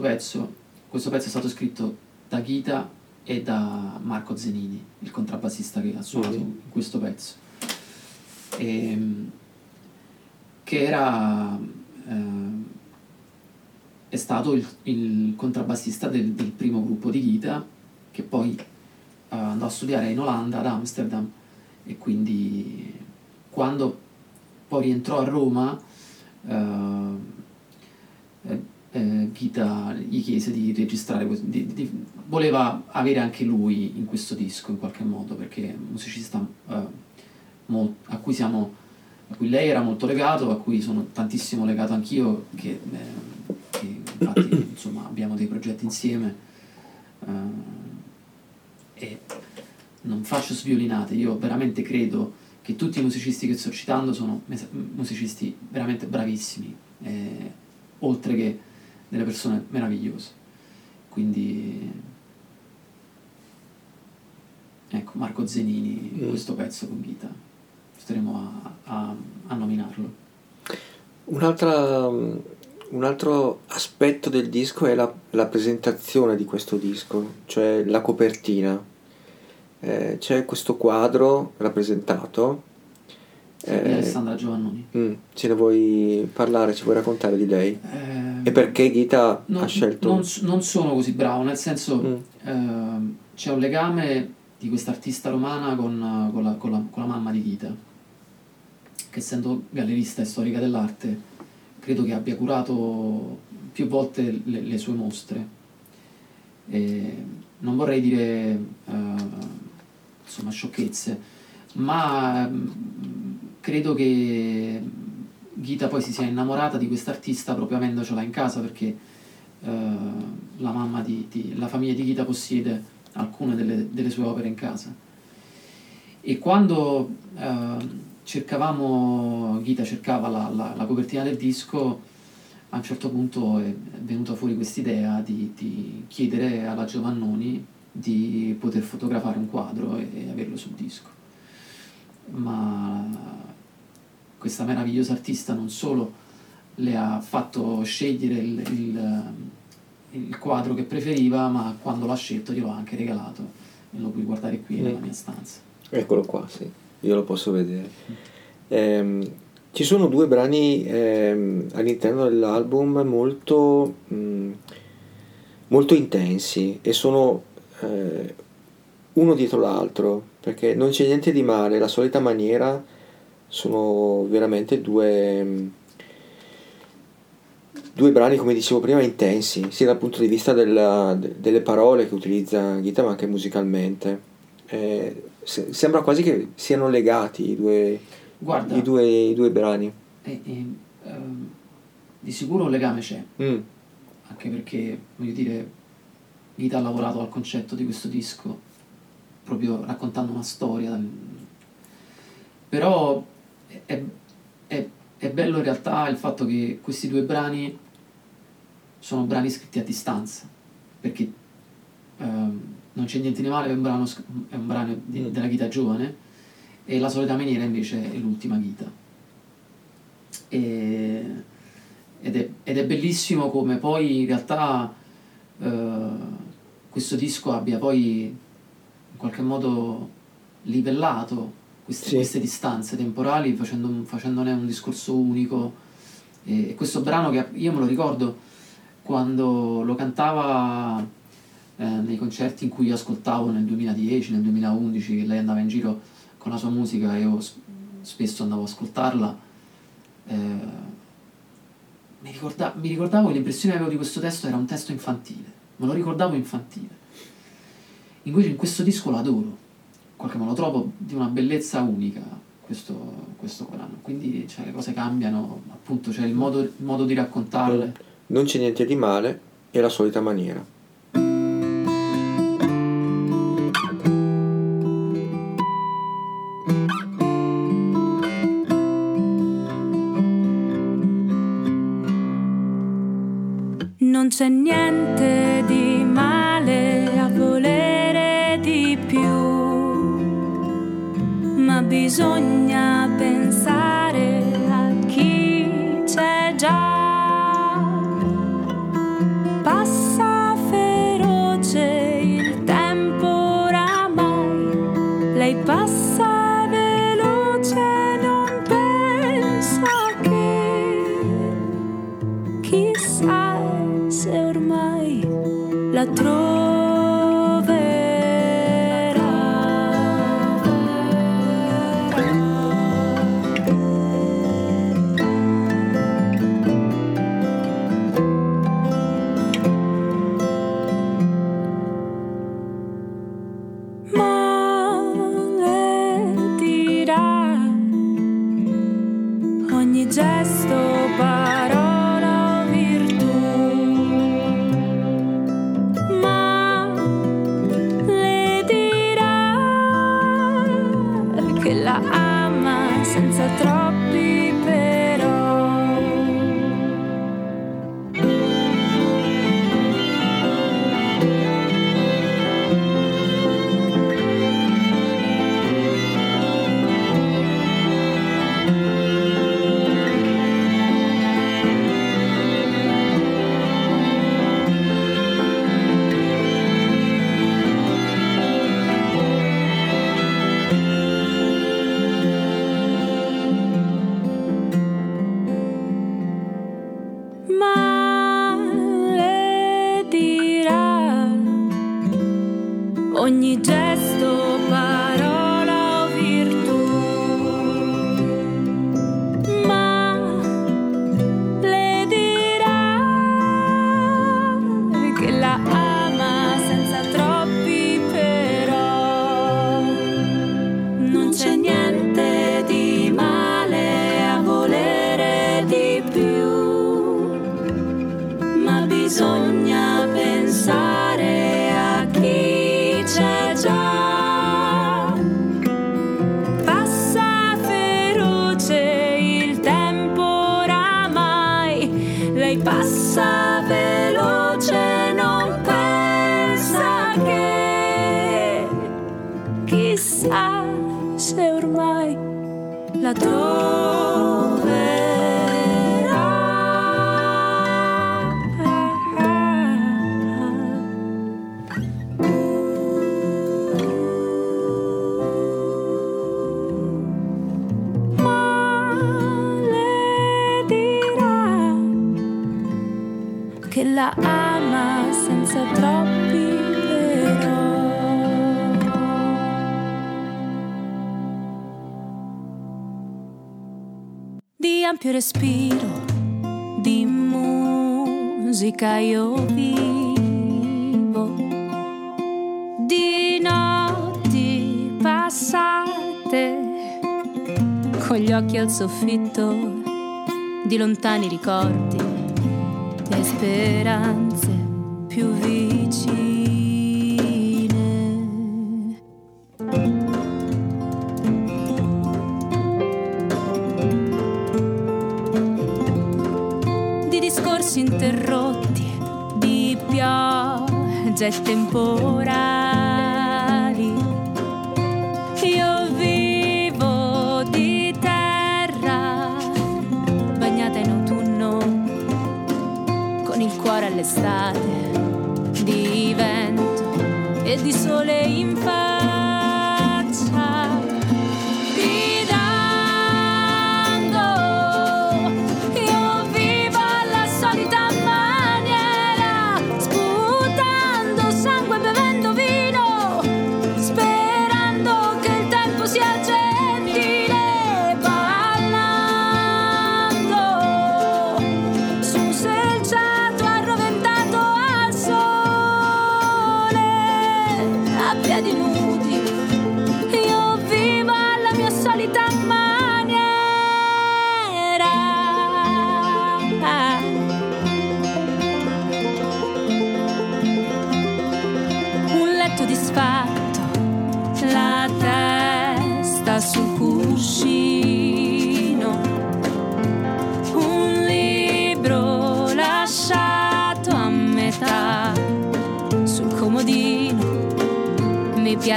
[SPEAKER 3] Questo pezzo, questo pezzo è stato scritto da Ghita e da Marco Zenini, il contrabbassista che ha suonato in questo pezzo, Ehm, che era, ehm, è stato il, il contrabbassista del, del primo gruppo di Ghita, che poi eh, andò a studiare in Olanda, ad Amsterdam, e quindi quando poi rientrò a Roma eh, eh, Ghita gli chiese di registrare di- di- voleva avere anche lui in questo disco in qualche modo perché è un musicista eh, mol- a cui siamo a cui lei era molto legato a cui sono tantissimo legato anch'io che, eh, che infatti insomma abbiamo dei progetti insieme eh, e non faccio sviolinate, io veramente credo che tutti i musicisti che sto citando sono musicisti veramente bravissimi, eh, oltre che delle persone meravigliose. Quindi, ecco, Marco Zenini,
[SPEAKER 2] Mm.
[SPEAKER 3] questo pezzo con Ghita, staremo a, a- a nominarlo.
[SPEAKER 2] Un'altra, un altro aspetto del disco è la, la presentazione di questo disco, cioè la copertina. Eh, c'è questo quadro rappresentato.
[SPEAKER 3] Di
[SPEAKER 2] eh,
[SPEAKER 3] Alessandra Giovannoni.
[SPEAKER 2] mm, ce ne vuoi parlare, ci vuoi raccontare di lei?
[SPEAKER 3] Eh,
[SPEAKER 2] E perché Ghita
[SPEAKER 3] non,
[SPEAKER 2] ha scelto...
[SPEAKER 3] non non sono così bravo, nel senso
[SPEAKER 2] Mm,
[SPEAKER 3] ehm, c'è un legame di questa artista romana con, con la, con la- con la mamma di Ghita, che essendo gallerista e storica dell'arte, credo che abbia curato più volte le, le sue mostre. E non vorrei dire eh, insomma sciocchezze, ma mm, credo che Ghita poi si sia innamorata di quest'artista proprio avendocela in casa perché eh, la di, di- la famiglia di Ghita possiede alcune delle, delle sue opere in casa. E quando eh, cercavamo, Ghita cercava la, la- la copertina del disco, a un certo punto è venuta fuori quest'idea di, di chiedere alla Giovannoni di poter fotografare un quadro e, e averlo sul disco. Ma questa meravigliosa artista non solo le ha fatto scegliere il, il- il quadro che preferiva, ma quando l'ha scelto glielo ha anche regalato e lo puoi guardare qui nella
[SPEAKER 2] Mm.
[SPEAKER 3] mia stanza.
[SPEAKER 2] Eccolo qua, sì, io lo posso vedere. Ehm, ci sono due brani ehm, all'interno dell'album molto, mm, molto intensi e sono eh, uno dietro l'altro, perché non c'è niente di male, la solita maniera sono veramente due, due brani, come dicevo prima, intensi, sia dal punto di vista della- de- delle parole che utilizza Ghita, ma anche musicalmente. Eh, se- sembra quasi che siano legati i due,
[SPEAKER 3] Guarda,
[SPEAKER 2] i, due, i due brani?
[SPEAKER 3] e- e, ehm, di sicuro un legame c'è,
[SPEAKER 2] Mm,
[SPEAKER 3] anche perché, voglio dire, Gita ha lavorato al concetto di questo disco, proprio raccontando una storia. Però è, è- è bello in realtà il fatto che questi due brani sono brani scritti a distanza, perché ehm, non c'è niente di male, è un brano, è un brano di- della Gita giovane, e La solita maniera invece è l'ultima Gita. E- ed, è, ed è bellissimo come poi in realtà eh, questo disco abbia poi in qualche modo livellato queste,
[SPEAKER 2] Sì.
[SPEAKER 3] queste distanze temporali facendo un- facendone un discorso unico. E questo brano che io me lo ricordo quando lo cantava eh, nei concerti in cui io ascoltavo nel 2010, nel 2011, che lei andava in giro con la sua musica e io spesso andavo ad ascoltarla. eh, mi, ricorda- mi ricordavo che l'impressione che avevo di questo testo era un testo infantile, me lo ricordavo infantile. Invece in questo disco lo adoro, in qualche modo trovo di una bellezza unica questo, questo Corano. Quindi cioè, le cose cambiano, appunto c'è il modo, il modo di raccontarle.
[SPEAKER 2] Non c'è niente di male, è la solita maniera.
[SPEAKER 4] Ma che la ama senza troppi però. Di ampio respiro, di musica io vivo, di notti passate con gli occhi al soffitto di lontani ricordi speranze più vicine. Di discorsi interrotti, di pioggia e temporali.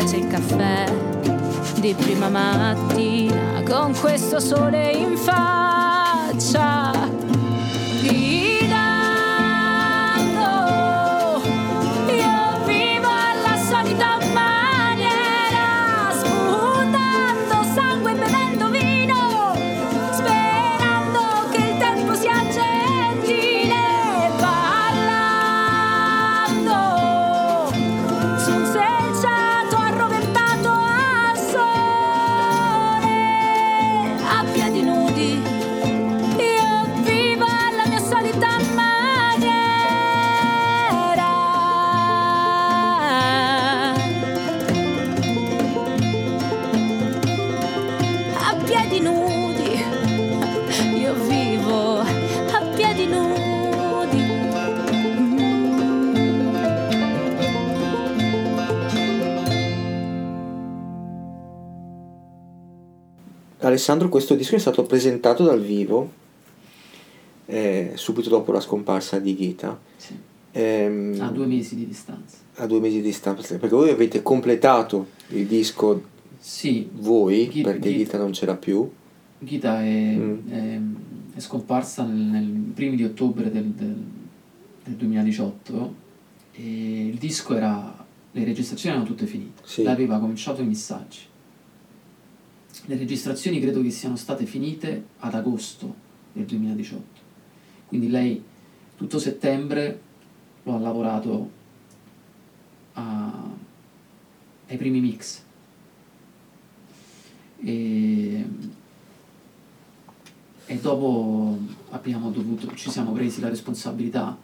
[SPEAKER 4] Piace il caffè di prima mattina con questo sole in
[SPEAKER 2] Alessandro, questo disco è stato presentato dal vivo eh, subito dopo la scomparsa di Ghita.
[SPEAKER 3] Sì.
[SPEAKER 2] Ehm,
[SPEAKER 3] A due mesi di distanza.
[SPEAKER 2] a due mesi di distanza, perché voi avete completato il disco
[SPEAKER 3] Sì,
[SPEAKER 2] voi,
[SPEAKER 3] Ghi-
[SPEAKER 2] perché
[SPEAKER 3] Ghi-
[SPEAKER 2] Ghita non c'era più.
[SPEAKER 3] Ghita è,
[SPEAKER 2] Mm.
[SPEAKER 3] è- è scomparsa nel, primi di ottobre del, del- del 2018 e il disco era le registrazioni erano tutte finite
[SPEAKER 2] Sì.
[SPEAKER 3] lei aveva cominciato i messaggi le registrazioni credo che siano state finite ad agosto del 2018 quindi lei tutto settembre lo ha lavorato a- ai primi mix. E, e dopo dovuto, ci siamo presi la responsabilità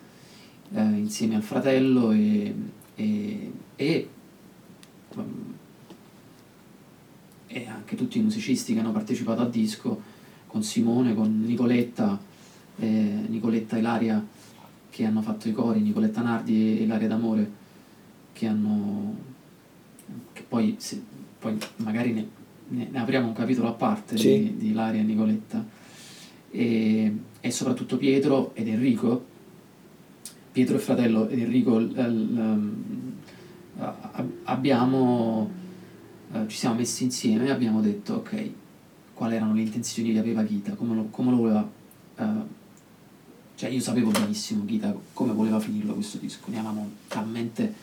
[SPEAKER 3] eh, insieme al fratello e, e, e, e anche tutti i musicisti che hanno partecipato al disco con Simone, con Nicoletta, eh, Nicoletta e Ilaria che hanno fatto i cori, Nicoletta Nardi e Ilaria D'Amore che hanno che poi, se- poi magari ne, ne- ne apriamo un capitolo a parte
[SPEAKER 2] Sì.
[SPEAKER 3] di, di Ilaria e Nicoletta e, e soprattutto Pietro ed Enrico Pietro e fratello ed Enrico l- l- a- abbiamo eh, ci siamo messi insieme e abbiamo detto ok quali erano le intenzioni che aveva Ghita come lo, come lo voleva eh, cioè io sapevo benissimo Ghita come voleva finirlo questo disco. Ne avevamo talmente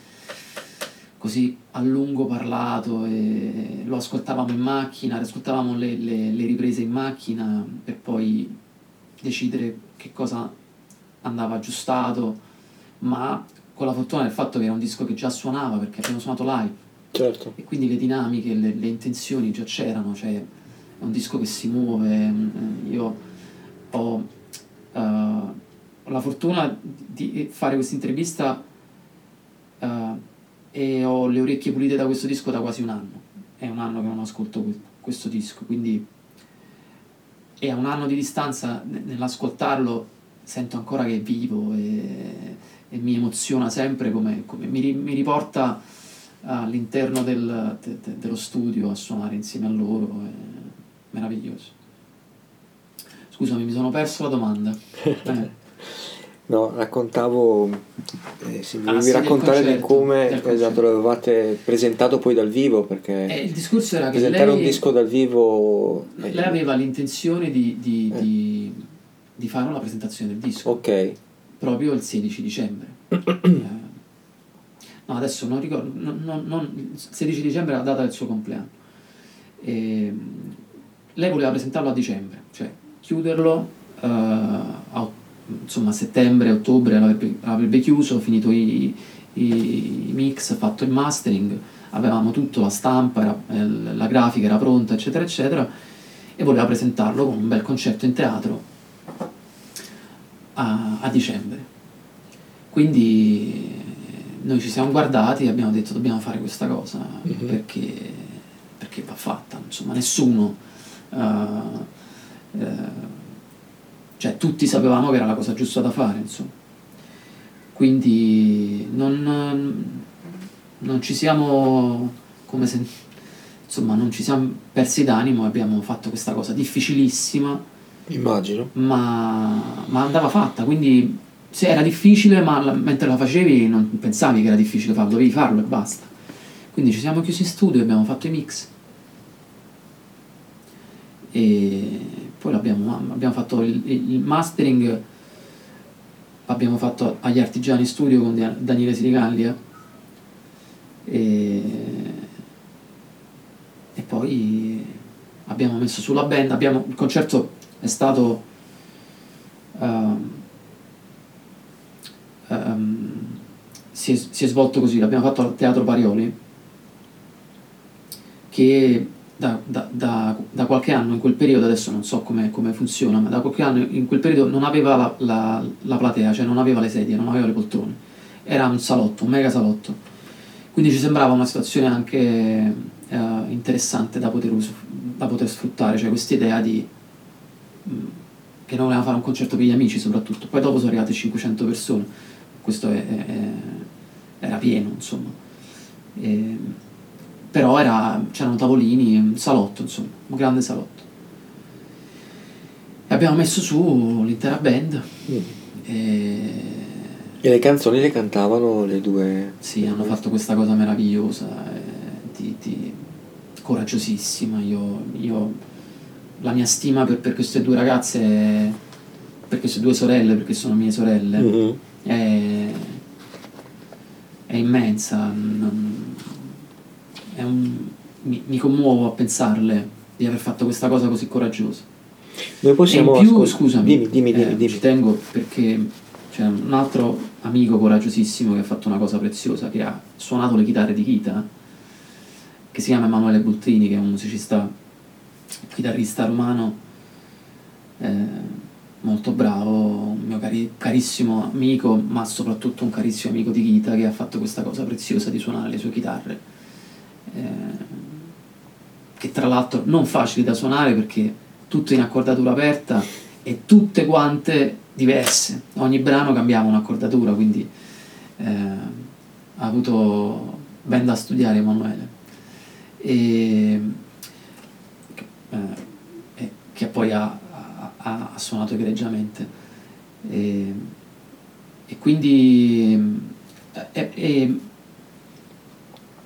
[SPEAKER 3] così a lungo parlato e lo ascoltavamo in macchina, ascoltavamo le, le- le riprese in macchina per poi decidere che cosa andava aggiustato, ma con la fortuna del fatto che era un disco che già suonava perché abbiamo suonato live
[SPEAKER 2] Certo.
[SPEAKER 3] e quindi le dinamiche, le, le intenzioni già c'erano, cioè è un disco che si muove, mm, io ho, eh, ho la fortuna di fare questa intervista eh, e ho le orecchie pulite da questo disco da quasi un anno, è un anno che non ascolto que- questo disco, quindi e a un anno di distanza nell'ascoltarlo sento ancora che è vivo e, e mi emoziona sempre come, come mi, mi, riporta all'interno del, de, de, dello studio a suonare insieme a loro, è meraviglioso. Scusami, mi sono perso la domanda. Eh.
[SPEAKER 2] No, raccontavo, eh, se volevi ah, sì, raccontare concerto, di come esatto, l'avevate presentato poi dal vivo, perché
[SPEAKER 3] eh, il discorso era che
[SPEAKER 2] presentare
[SPEAKER 3] lei,
[SPEAKER 2] un disco dal vivo...
[SPEAKER 3] Eh, lei aveva l'intenzione di, di, eh. di, di, fare una presentazione del disco.
[SPEAKER 2] Ok.
[SPEAKER 3] Proprio il 16 dicembre. No, adesso non ricordo, non, non, non, il 16 dicembre è la data del suo compleanno. E, lei voleva presentarlo a dicembre, cioè chiuderlo uh, a insomma a settembre, ottobre avrebbe, avrebbe chiuso, finito i, i, mix, fatto il mastering, avevamo tutto, la stampa, era, eh, la grafica era pronta, eccetera, eccetera, e voleva presentarlo con un bel concerto in teatro a, a dicembre. Quindi noi ci siamo guardati e abbiamo detto dobbiamo fare questa cosa mm-hmm. perché, perché, va fatta, insomma nessuno... Uh, uh, cioè tutti sapevamo che era la cosa giusta da fare, insomma. Quindi non, non ci siamo come se insomma non ci siamo persi d'animo e abbiamo fatto questa cosa difficilissima.
[SPEAKER 2] Immagino.
[SPEAKER 3] Ma, ma andava fatta, quindi se era difficile, ma la, mentre la facevi non pensavi che era difficile farlo, dovevi farlo e basta. Quindi ci siamo chiusi in studio e abbiamo fatto i mix. E poi abbiamo, fatto il, il, mastering, abbiamo fatto agli Artigiani Studio con Daniele Sirigallia e, e poi abbiamo messo sulla band, abbiamo, il concerto è stato um, um, si, è, si è svolto così, l'abbiamo fatto al Teatro Parioli che da, da, da, da, qualche anno in quel periodo, adesso non so come, funziona, ma da qualche anno in quel periodo non aveva la, la, la, platea, cioè non aveva le sedie, non aveva le poltrone, era un salotto, un mega salotto. Quindi ci sembrava una situazione anche eh, interessante da poter, da poter, sfruttare, cioè questa idea di mh, mm, che noi volevamo fare un concerto per gli amici soprattutto. Poi dopo sono arrivate 500 persone, questo è, è, era pieno, insomma. E, però era, c'erano tavolini, un salotto, insomma, un grande salotto. E abbiamo messo su l'intera band. Mm. E...
[SPEAKER 2] e... le canzoni le cantavano le due?
[SPEAKER 3] Sì, hanno fatto questa cosa meravigliosa, eh, di, di, coraggiosissima. Io, io, la mia stima per, per, queste due ragazze, per queste due sorelle, perché sono mie sorelle, mm-hmm. È, è immensa. Non, un, mi, mi, commuovo a pensarle di aver fatto questa cosa così coraggiosa.
[SPEAKER 2] Noi possiamo...
[SPEAKER 3] E in più, scusami,
[SPEAKER 2] dimmi, dimmi, dimmi,
[SPEAKER 3] eh,
[SPEAKER 2] dimmi.
[SPEAKER 3] ci tengo perché c'è un altro amico coraggiosissimo che ha fatto una cosa preziosa, che ha suonato le chitarre di Kita, che si chiama Emanuele Bultrini, che è un musicista, chitarrista romano, eh, molto bravo, un mio cari- carissimo amico, ma soprattutto un carissimo amico di Kita che ha fatto questa cosa preziosa di suonare le sue chitarre eh, che tra l'altro non facili da suonare perché tutto in accordatura aperta e tutte quante diverse. Ogni brano cambiava un'accordatura, quindi eh, ha avuto ben da studiare Emanuele. E, eh, che poi ha, ha, ha suonato egregiamente. E, e quindi e,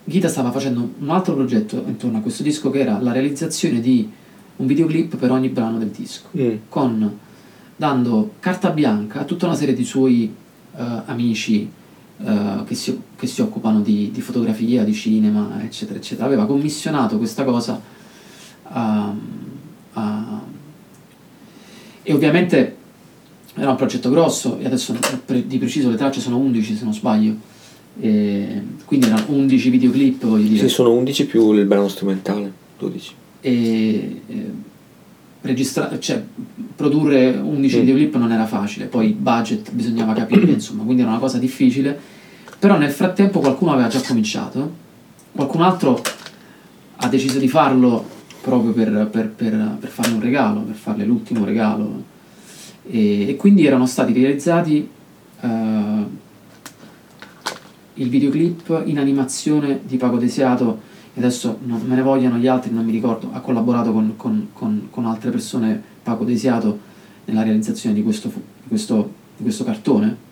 [SPEAKER 3] Ghita stava facendo un altro progetto intorno a questo disco che era la realizzazione di un videoclip per ogni brano del disco, mm. con, dando carta bianca a tutta una serie di suoi uh, amici uh, che, si, che, si, occupano di, di, fotografia, di cinema, eccetera, eccetera. Aveva commissionato questa cosa a, a, e ovviamente era un progetto grosso e adesso di preciso le tracce sono 11 se non sbaglio e quindi erano 11 videoclip, voglio dire.
[SPEAKER 2] Sì, sono 11 più il brano strumentale, 12.
[SPEAKER 3] E, e registra- cioè, produrre 11 mm. videoclip non era facile, poi il budget bisognava capire, insomma, quindi era una cosa difficile. Però nel frattempo qualcuno aveva già cominciato, qualcun altro ha deciso di farlo proprio per, per, per, per farle un regalo, per farle l'ultimo regalo. E, e quindi erano stati realizzati uh, il videoclip in animazione di Paco Desiato e adesso non me ne vogliano gli altri, non mi ricordo, ha collaborato con, con, con, con altre persone Paco Desiato nella realizzazione di questo, di questo, di questo cartone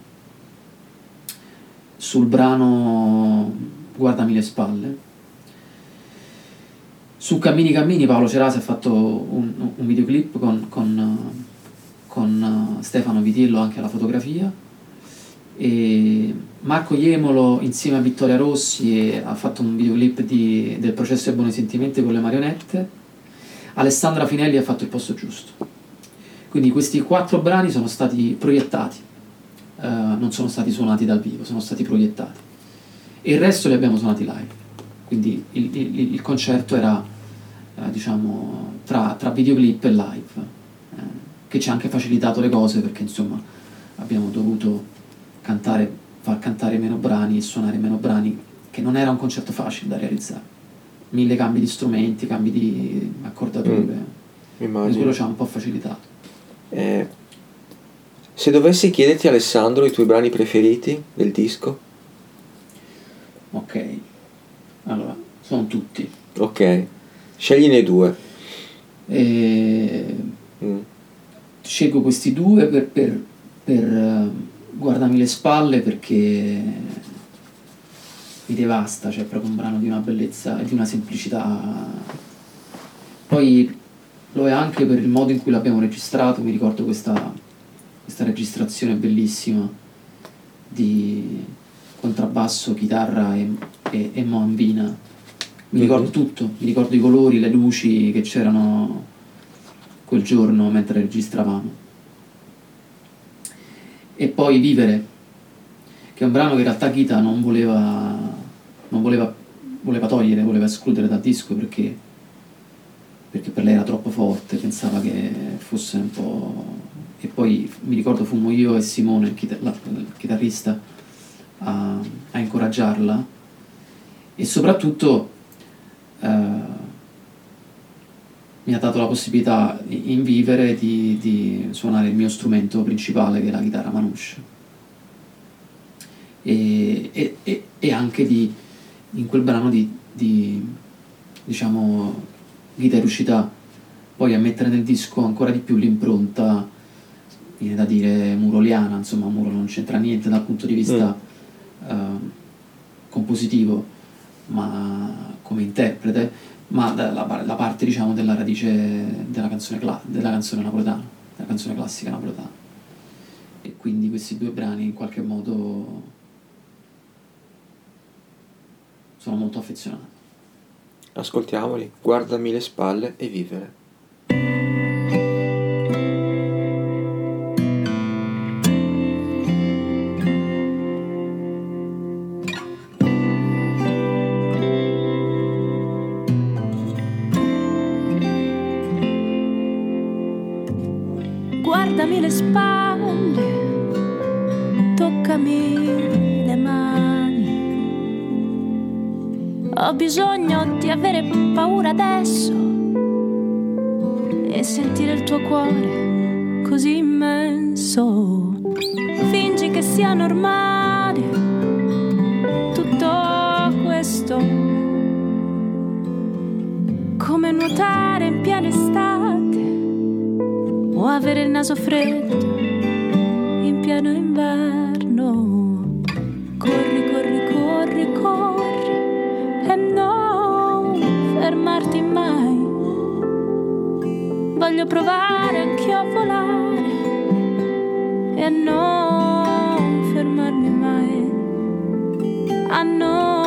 [SPEAKER 3] sul brano Guardami le spalle. Su Cammini Cammini Paolo Cerasi ha fatto un, un videoclip con, con, con Stefano Vitillo anche alla fotografia. E Marco Iemolo insieme a Vittoria Rossi ha fatto un videoclip di, del processo dei buoni sentimenti con le marionette. Alessandra Finelli ha fatto il posto giusto. Quindi questi quattro brani sono stati proiettati uh, non sono stati suonati dal vivo sono stati proiettati. E il resto li abbiamo suonati live. Quindi il, il, il concerto era uh, diciamo tra, tra, videoclip e live uh, che ci ha anche facilitato le cose perché insomma abbiamo dovuto cantare, far cantare meno brani e suonare meno brani, che non era un concerto facile da realizzare. Mille cambi di strumenti, cambi di accordature. Mm, quello ci ha un po' facilitato.
[SPEAKER 2] Eh, se dovessi chiederti Alessandro i tuoi brani preferiti del disco?
[SPEAKER 3] Ok, allora, sono tutti.
[SPEAKER 2] Ok, scegliene due.
[SPEAKER 3] E... Mm. Scelgo questi due per, per, per guardami le spalle perché mi devasta, cioè è proprio un brano di una bellezza e di una semplicità. Poi lo è anche per il modo in cui l'abbiamo registrato, mi ricordo questa, questa registrazione bellissima di contrabbasso, chitarra e, e, e moambina. Mi ricordo mm-hmm. tutto, mi ricordo i colori, le luci che c'erano quel giorno mentre registravamo e poi Vivere, che è un brano che in realtà Gita non voleva, non voleva, voleva togliere, voleva escludere dal disco perché, perché per lei era troppo forte, pensava che fosse un po'... E poi mi ricordo fummo io e Simone, il, chitar- il chitarrista, a, a, incoraggiarla e soprattutto eh, mi ha dato la possibilità in vivere di, di suonare il mio strumento principale che è la chitarra manouche e, e, e, e anche di, in quel brano di, di diciamo Ghita è riuscita poi a mettere nel disco ancora di più l'impronta viene da dire muroliana insomma Muro non c'entra niente dal punto di vista mm. uh, compositivo ma come interprete ma la, la parte diciamo della radice della canzone, cla- della canzone napoletana, della canzone classica napoletana. E quindi questi due brani in qualche modo sono molto affezionato.
[SPEAKER 2] Ascoltiamoli, guardami le spalle e vivere.
[SPEAKER 4] Paura adesso e sentire il tuo cuore così immenso. Fingi che sia normale tutto questo. Come nuotare in piena estate o avere il naso freddo in pieno inverno. Fermarti mai. Voglio provare anch'io a volare e a non fermarmi mai. A non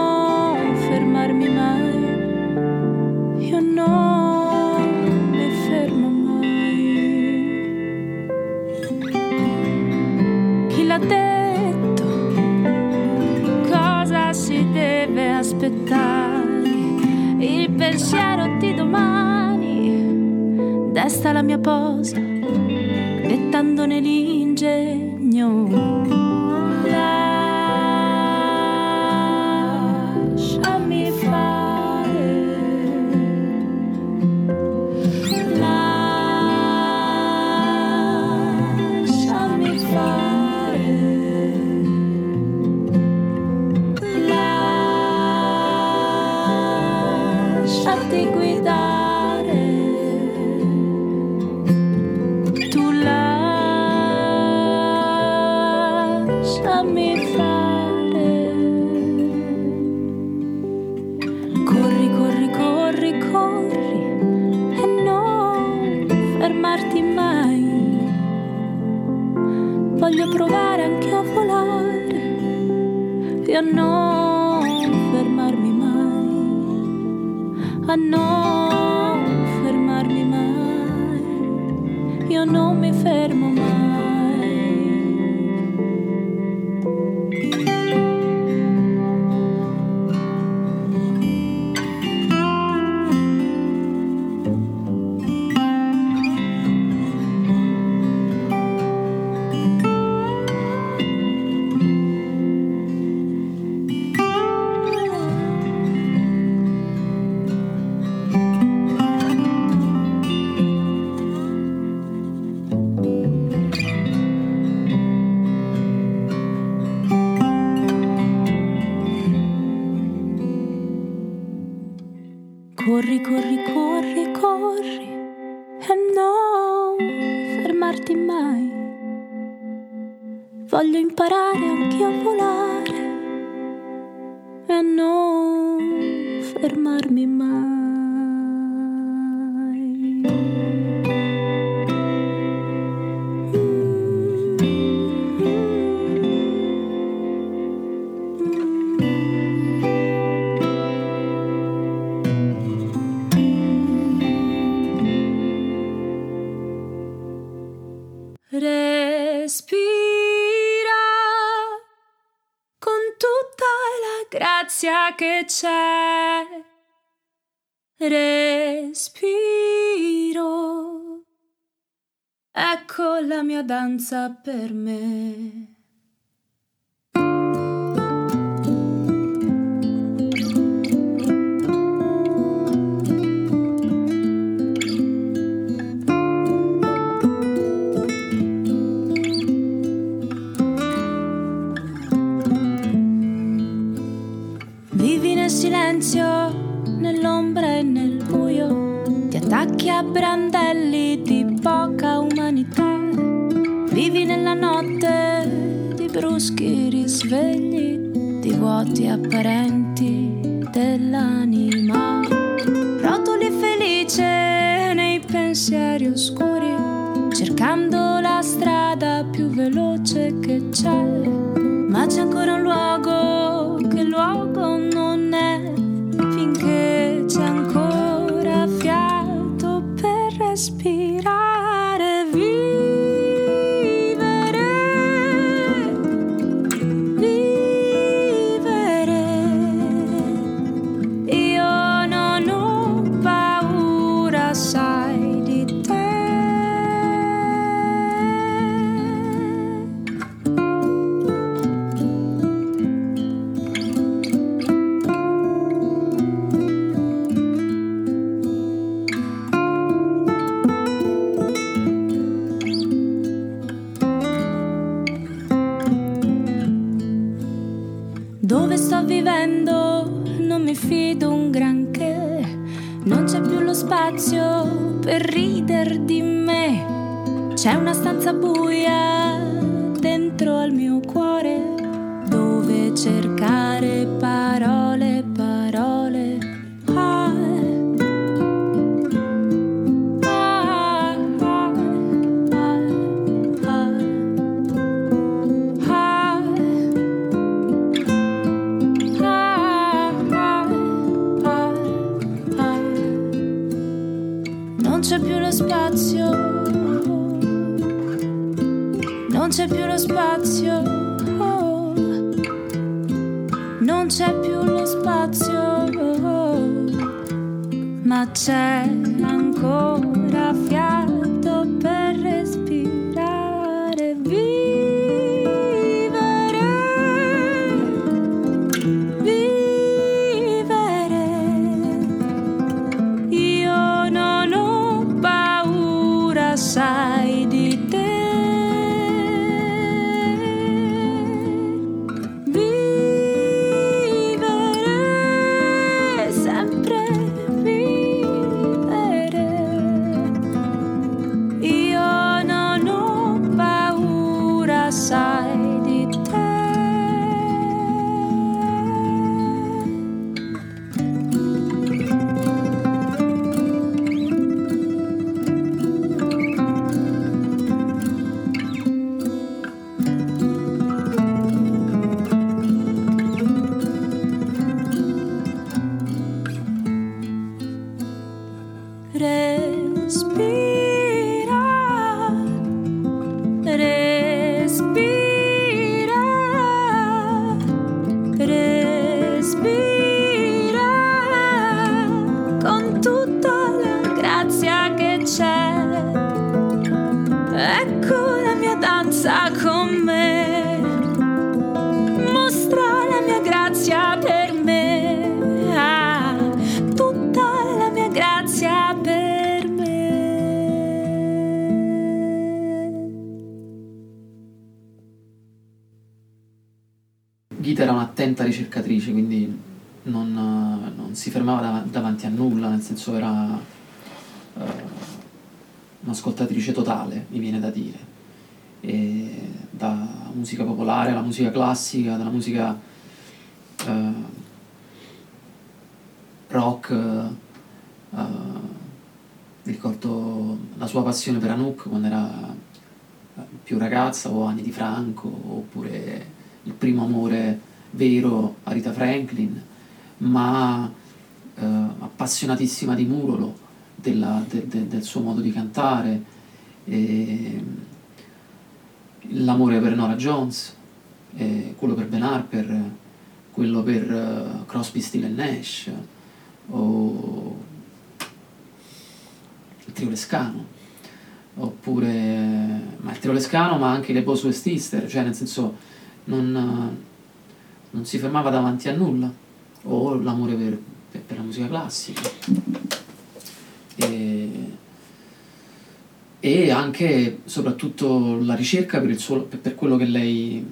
[SPEAKER 4] testa la mia posa, mettendone l'ingegno. Lasciami fare. Lasciami fare. Lasciati guidare. no mia danza per me. non c'è più lo spazio, ma c'è ancora.
[SPEAKER 3] Si fermava dav- davanti a nulla, nel senso era eh, un'ascoltatrice totale, mi viene da dire. E da musica popolare alla musica classica, dalla musica eh, rock, eh, ricordo la sua passione per Anouk quando era più ragazza o Anni di Franco oppure il primo amore vero a Rita Franklin ma eh, appassionatissima di Murolo, della, de, de, del suo modo di cantare, e, l'amore per Nora Jones, quello per Ben Harper, quello per uh, Crosby, Still Nash, o il trio Lescano, oppure ma il trio Lescano, ma anche le Boswell Sister, cioè nel senso non, non si fermava davanti a nulla o l'amore per, per, per la musica classica. E, e anche soprattutto la ricerca per, suo, per, per quello che lei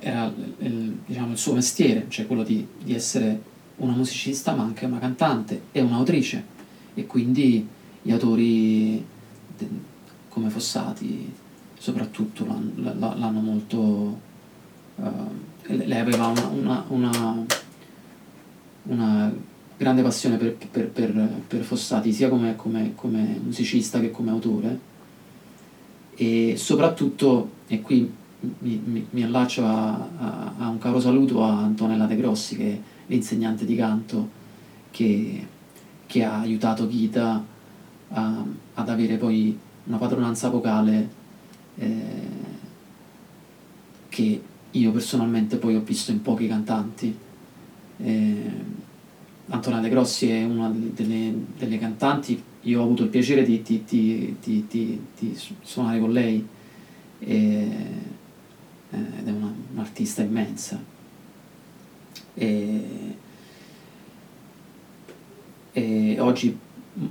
[SPEAKER 3] era il, diciamo, il suo mestiere, cioè quello di, di, essere una musicista ma anche una cantante e un'autrice e quindi gli autori de, come Fossati soprattutto l'hanno, l'hanno molto uh, lei aveva una, una, una una grande passione per, per, per, per Fossati, sia come, come, come, musicista che come autore. E soprattutto, e qui mi, mi, mi allaccio a, a, a, un caro saluto a Antonella De Grossi, che è l'insegnante di canto che, che ha aiutato Ghita a, ad avere poi una padronanza vocale eh, che io personalmente poi ho visto in pochi cantanti eh, Antonella De Grossi è una delle, delle, cantanti, io ho avuto il piacere di, di, di, di suonare con lei e, eh, ed è una, un'artista immensa. E, e oggi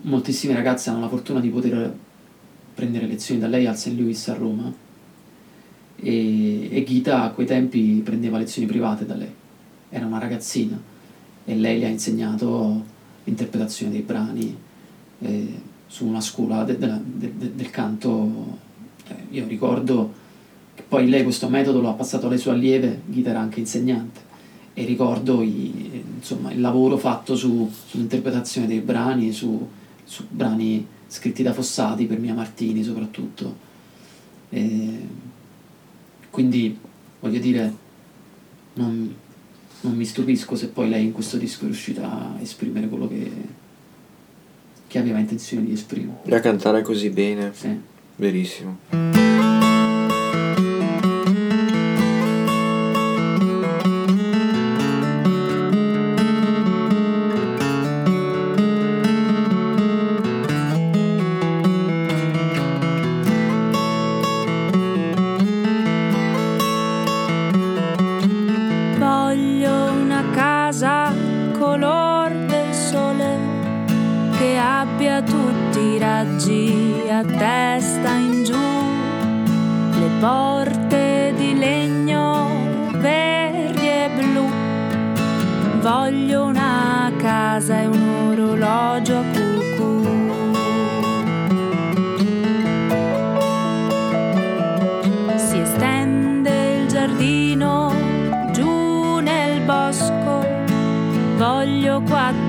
[SPEAKER 3] moltissime ragazze hanno la fortuna di poter prendere lezioni da lei al St. Louis a Roma e, e Ghita a quei tempi prendeva lezioni private da lei era una ragazzina e lei le ha insegnato l'interpretazione dei brani eh, su una scuola de, de, de, del canto. Eh, io ricordo che poi lei questo metodo lo ha passato alle sue allieve, Ghita era anche insegnante, e ricordo i, insomma, il lavoro fatto su, sull'interpretazione dei brani, su, su, brani scritti da Fossati per Mia Martini soprattutto. E quindi voglio dire, non, non mi stupisco se poi lei in questo disco è riuscita a esprimere quello che, che aveva intenzione di esprimere.
[SPEAKER 4] E a cantare così bene.
[SPEAKER 3] Sì.
[SPEAKER 4] Verissimo.
[SPEAKER 2] meu.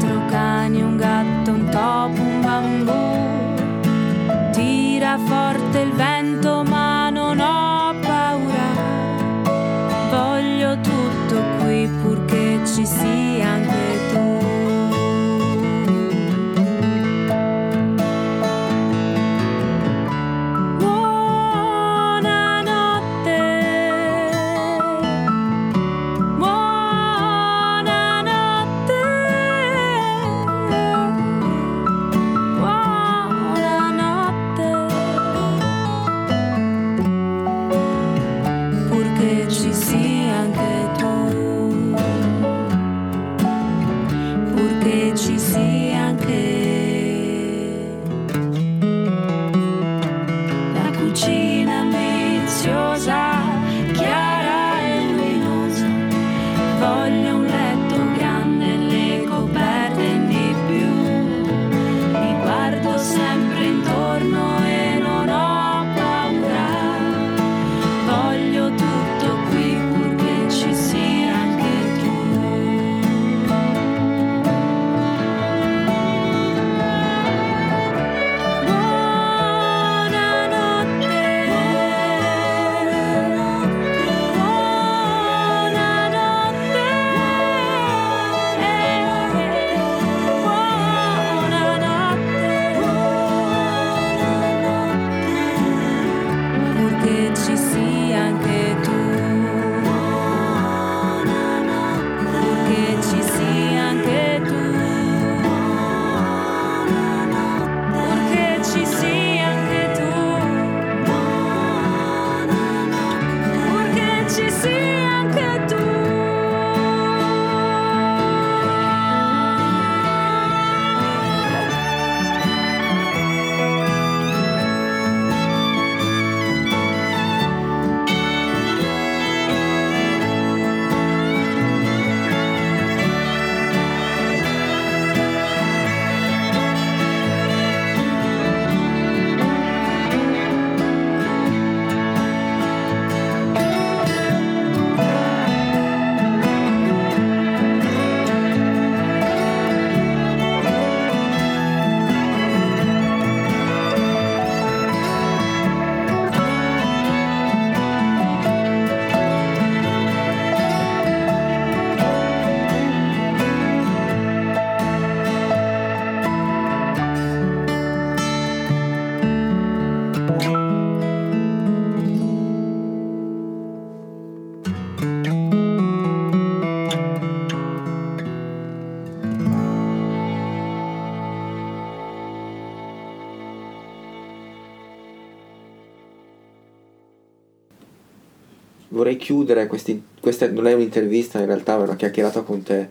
[SPEAKER 2] Chiudere, questi, questa non è un'intervista in realtà, è una chiacchierata con te,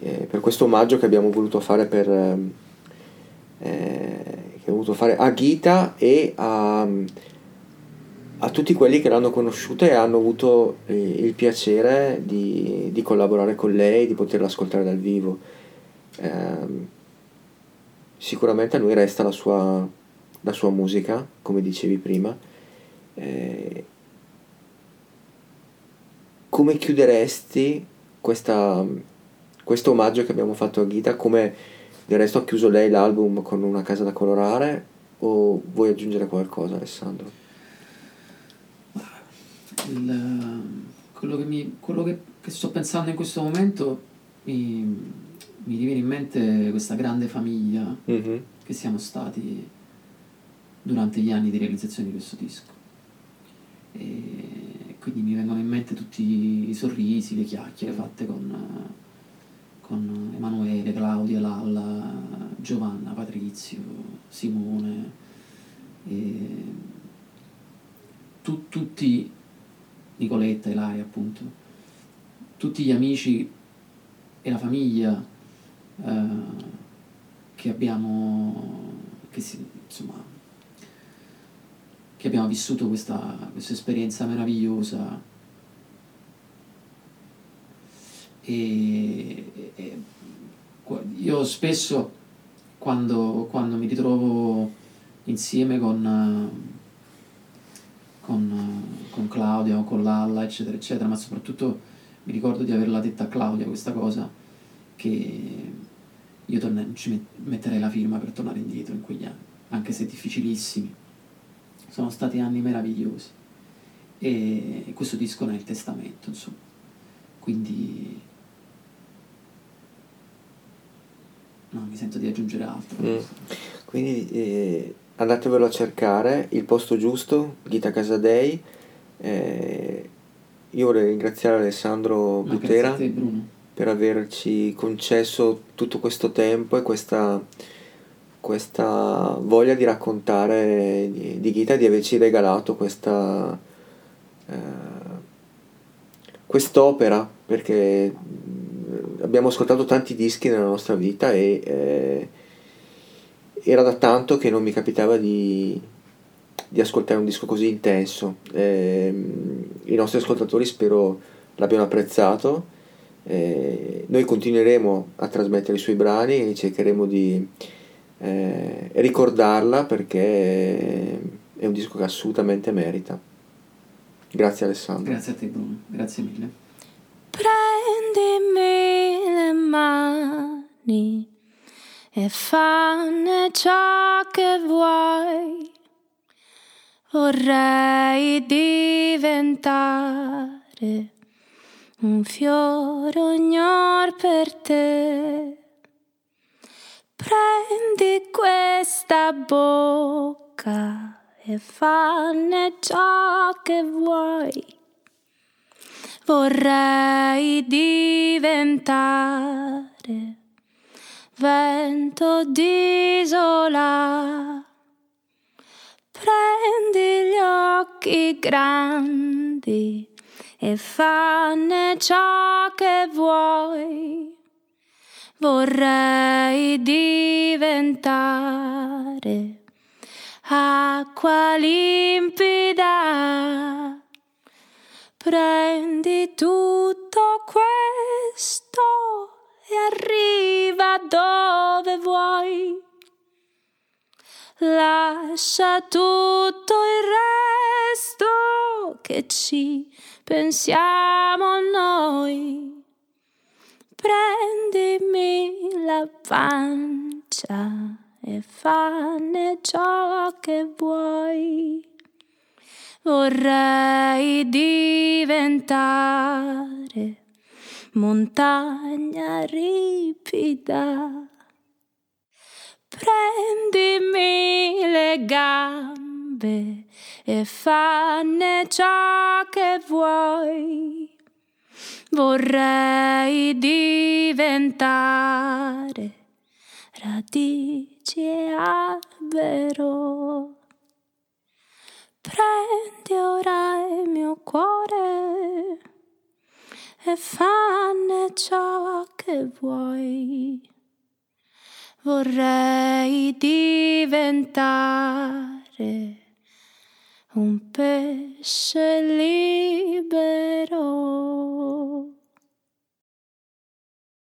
[SPEAKER 2] eh, per questo omaggio che abbiamo voluto fare per... Ehm, eh, che ho voluto fare a Gita e a, a, tutti quelli che l'hanno conosciuta e hanno avuto eh, il piacere di, di, collaborare con lei, di poterla ascoltare dal vivo. Eh, sicuramente a noi resta la sua, la sua musica, come dicevi prima. Eh, come chiuderesti questa, questo omaggio che abbiamo fatto a Ghita? Come del resto ha chiuso lei l'album con una casa da colorare o vuoi aggiungere qualcosa Alessandro?
[SPEAKER 3] Il, quello, che, mi, quello che, che, sto pensando in questo momento mi, mi viene in mente questa grande famiglia mm-hmm. che siamo stati durante gli anni di realizzazione di questo disco. E quindi mi vengono in mente tutti i sorrisi, le chiacchiere fatte con, con Emanuele, Claudia, Lalla, Giovanna, Patrizio, Simone. Tu, tutti, Nicoletta, Ilaria appunto, tutti gli amici e la famiglia eh, che abbiamo, che si, insomma, che abbiamo vissuto questa, questa esperienza meravigliosa e, e, io spesso quando, quando, mi ritrovo insieme con, con, con Claudia o con Lalla eccetera eccetera ma soprattutto mi ricordo di averla detta a Claudia questa cosa che io torne, ci metterei la firma per tornare indietro in quegli anni, anche se difficilissimi. Sono stati anni meravigliosi e, questo disco ne è il testamento, insomma. Quindi no, mi sento di aggiungere altro. Mm.
[SPEAKER 2] Quindi eh, andatevelo a cercare, Il posto giusto, Ghita Casadei. Eh, io vorrei ringraziare Alessandro Butera.
[SPEAKER 3] Te,
[SPEAKER 2] per averci concesso tutto questo tempo e questa, questa voglia di raccontare di, di Gita e di averci regalato questa, eh, quest'opera perché abbiamo ascoltato tanti dischi nella nostra vita e eh, era da tanto che non mi capitava di, di ascoltare un disco così intenso. Eh, I nostri ascoltatori spero l'abbiano apprezzato eh, noi continueremo a trasmettere i suoi brani e cercheremo di eh, ricordarla perché è un disco che assolutamente merita. Grazie Alessandro.
[SPEAKER 3] Grazie a te Bruno, grazie mille.
[SPEAKER 4] Prendimi le mani e fanne ciò che vuoi. Vorrei diventare un fiore ognor per te. Prendi questa bocca e fanne ciò che vuoi. Vorrei diventare vento d'isola. Prendi gli occhi grandi e fanne ciò che vuoi. Vorrei diventare acqua limpida. Prendi tutto questo e arriva dove vuoi. Lascia tutto il resto che ci pensiamo noi. Prendimi la pancia e fanne ciò che vuoi. Vorrei diventare montagna ripida. Prendimi le gambe e fanne ciò che vuoi. Vorrei diventare radici e albero. Prendi ora il mio cuore e fanne ciò che vuoi. Vorrei diventare un pez se.